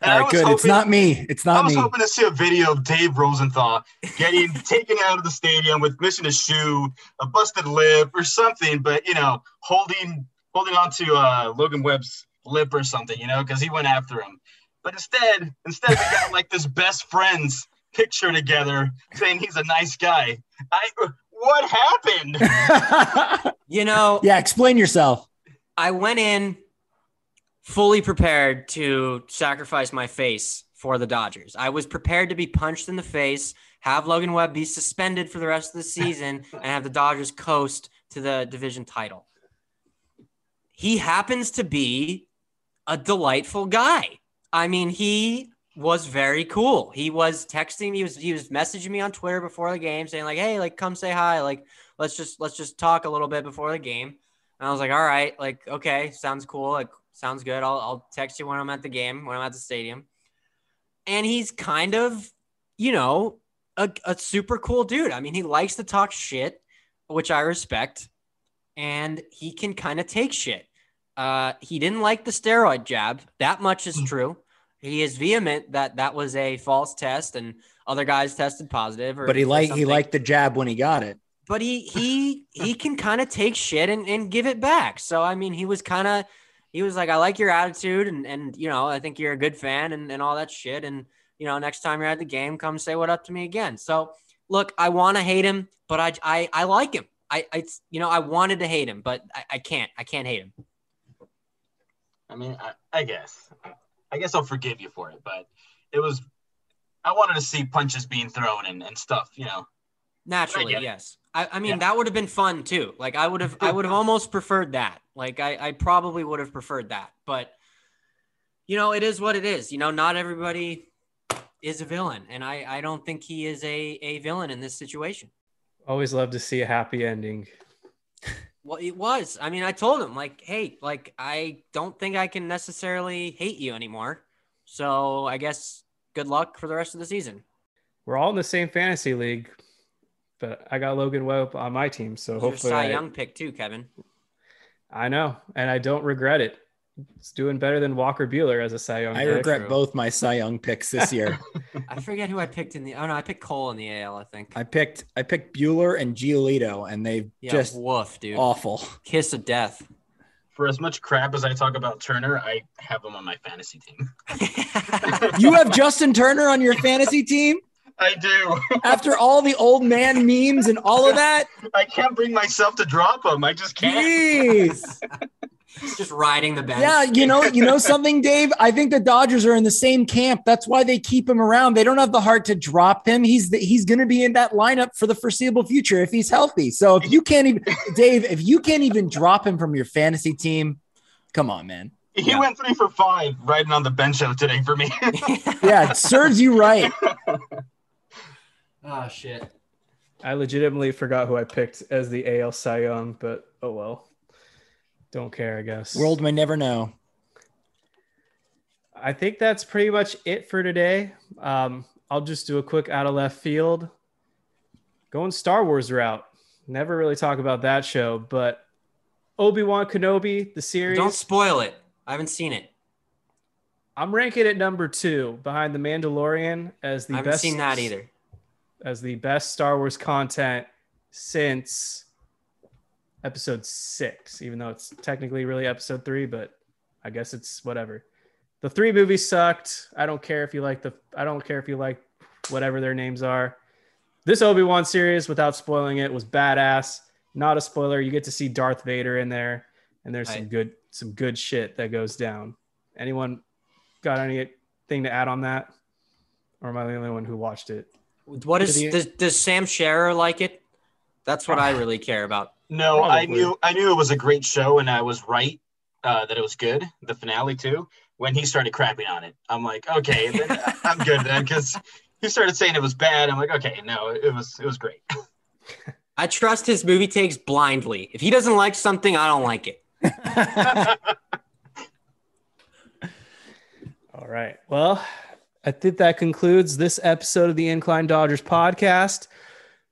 And All I was good. it's not me. It's not me. I was me. hoping to see a video of Dave Rosenthal getting taken out of the stadium with missing a shoe, a busted lip, or something. But you know, holding holding on to uh, Logan Webb's lip or something, you know, because he went after him. But instead, instead we got like this best friends picture together, saying he's a nice guy. I what happened? you know, yeah, explain yourself. I went in fully prepared to sacrifice my face for the Dodgers. I was prepared to be punched in the face, have Logan Webb be suspended for the rest of the season, and have the Dodgers coast to the division title. He happens to be a delightful guy. I mean, he was very cool. He was texting me, he was he was messaging me on Twitter before the game saying like, "Hey, like come say hi, like let's just let's just talk a little bit before the game." And I was like, all right, like, okay, sounds cool. Like, sounds good. I'll, I'll text you when I'm at the game, when I'm at the stadium. And he's kind of, you know, a, a super cool dude. I mean, he likes to talk shit, which I respect. And he can kind of take shit. Uh, he didn't like the steroid jab. That much is true. He is vehement that that was a false test and other guys tested positive. Or, But he or liked he liked the jab when he got it. but he he he can kind of take shit and, and give it back. So I mean, he was kind of he was like, I like your attitude, and and you know, I think you're a good fan, and and all that shit. And you know, next time you're at the game, come say what up to me again. So look, I want to hate him, but I I I like him. I I you know I wanted to hate him, but I, I can't. I can't hate him. I mean, I, I guess, I guess I'll forgive you for it, but it was. I wanted to see punches being thrown and, and stuff, you know. Naturally, get it. yes. I, I mean, Yeah. that would have been fun too. Like I would have, I would have almost preferred that. Like I, I probably would have preferred that. But you know, it is what it is. You know, not everybody is a villain, and I, I don't think he is a, a villain in this situation. Always love to see a happy ending. Well, it was. I mean, I told him like, hey, like I don't think I can necessarily hate you anymore. So I guess good luck for the rest of the season. We're all in the same fantasy league, but I got Logan Webb on my team, so was your hopefully Cy I, Young pick too, Kevin. I know, and I don't regret it. It's doing better than Walker Buehler as a Cy Young. I pick. regret true. both my Cy Young picks this year. I forget who I picked in the. Oh no, I picked Cole in the AL. I think. I picked I picked Buehler and Giolito, and they Yeah, just woof, dude. awful. Kiss of death. For as much crap as I talk about Turner, I have him on my fantasy team. You have Justin Turner on your fantasy team I do. after all the old man memes and all of that. I can't bring myself to drop him. I just can't. Jeez. He's just riding the bench. Yeah, you know, you know something, Dave. I think the Dodgers are in the same camp. That's why they keep him around. They don't have the heart to drop him. He's the, he's going to be in that lineup for the foreseeable future if he's healthy. So if you can't even, Dave, if you can't even drop him from your fantasy team, come on, man. He Yeah. went three for five riding on the bench out today for me. Yeah, it serves you right. oh shit. I legitimately forgot who I picked as the AL Cy Young, but oh well. Don't care, I guess. World may never know. I think that's pretty much it for today. Um, I'll just do a quick out of left field. Going Star Wars route. Never really talk about that show, but Obi Wan Kenobi, the series. Don't spoil it. I haven't seen it. I'm ranking it number two behind The Mandalorian as the I haven't best. seen that either. As the best Star Wars content since episode six, even though it's technically really episode three, but I guess it's whatever. The three movies sucked. I don't care if you like the. I don't care if you like whatever their names are. This Obi Wan series, without spoiling it, was badass. Not a spoiler. You get to see Darth Vader in there, and there's some Right. good some good shit that goes down. Anyone got anything to add on that, or am I the only one who watched it? What is does, does Sam Scherer like it? That's what I really care about. No, I knew I knew it was a great show, and I was right uh, that it was good. The finale too. When he started crapping on it, I'm like, okay, then I'm good then, because he started saying it was bad. I'm like, okay, no, it was it was great. I trust his movie takes blindly. If he doesn't like something, I don't like it. All right. Well, I think that concludes this episode of the Incline Dodgers podcast.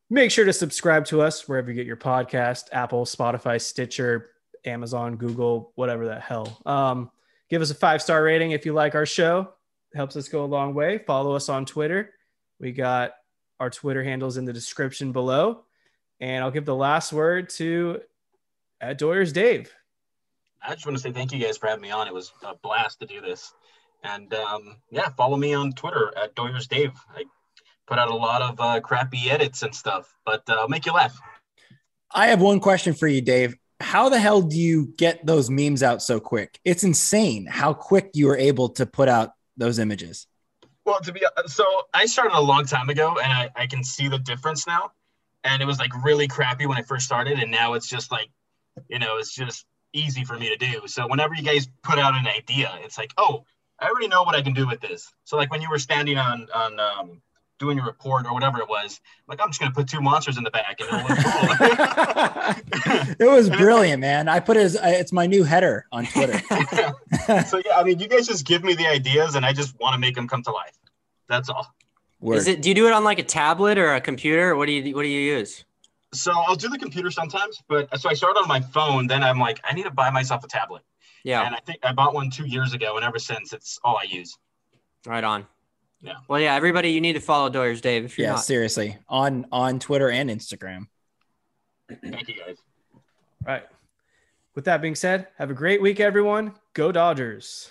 Make sure to subscribe to us wherever you get your podcast Apple, Spotify, Stitcher, Amazon, Google, whatever the hell. Um, give us a five star rating if you like our show. It helps us go a long way. Follow us on Twitter. We got our Twitter handles in the description below. And I'll give the last word to at Doyers Dave. I just want to say thank you guys for having me on. It was a blast to do this. And um, yeah, follow me on Twitter at Doyers Dave. I put out a lot of uh, crappy edits and stuff, but uh, I'll make you laugh. I have one question for you, Dave. How the hell do you get those memes out so quick? It's insane how quick you were able to put out those images. Well, to be so, I started a long time ago, and I, I can see the difference now. And it was like really crappy when I first started, and now it's just like, you know, it's just easy for me to do. So whenever you guys put out an idea, it's like, oh, I already know what I can do with this. So like when you were standing on on um, doing your report or whatever it was, like I'm just gonna put two monsters in the back and it'll look cool. it was brilliant, man. I put it as it's my new header on Twitter. so yeah, I mean, you guys just give me the ideas, and I just want to make them come to life. That's all. Word. Is it? Do you do it on like a tablet or a computer? Or what do you What do you use? So I'll do the computer sometimes, but so I started on my phone. Then I'm like, I need to buy myself a tablet. Yeah, And I think I bought one two years ago, and ever since, it's all I use. right on. Yeah. Well, yeah. Everybody, you need to follow Doyers Dave if you're yeah, not. seriously. On on Twitter and Instagram. Thank you guys. Right. With that being said, have a great week, everyone. Go Dodgers.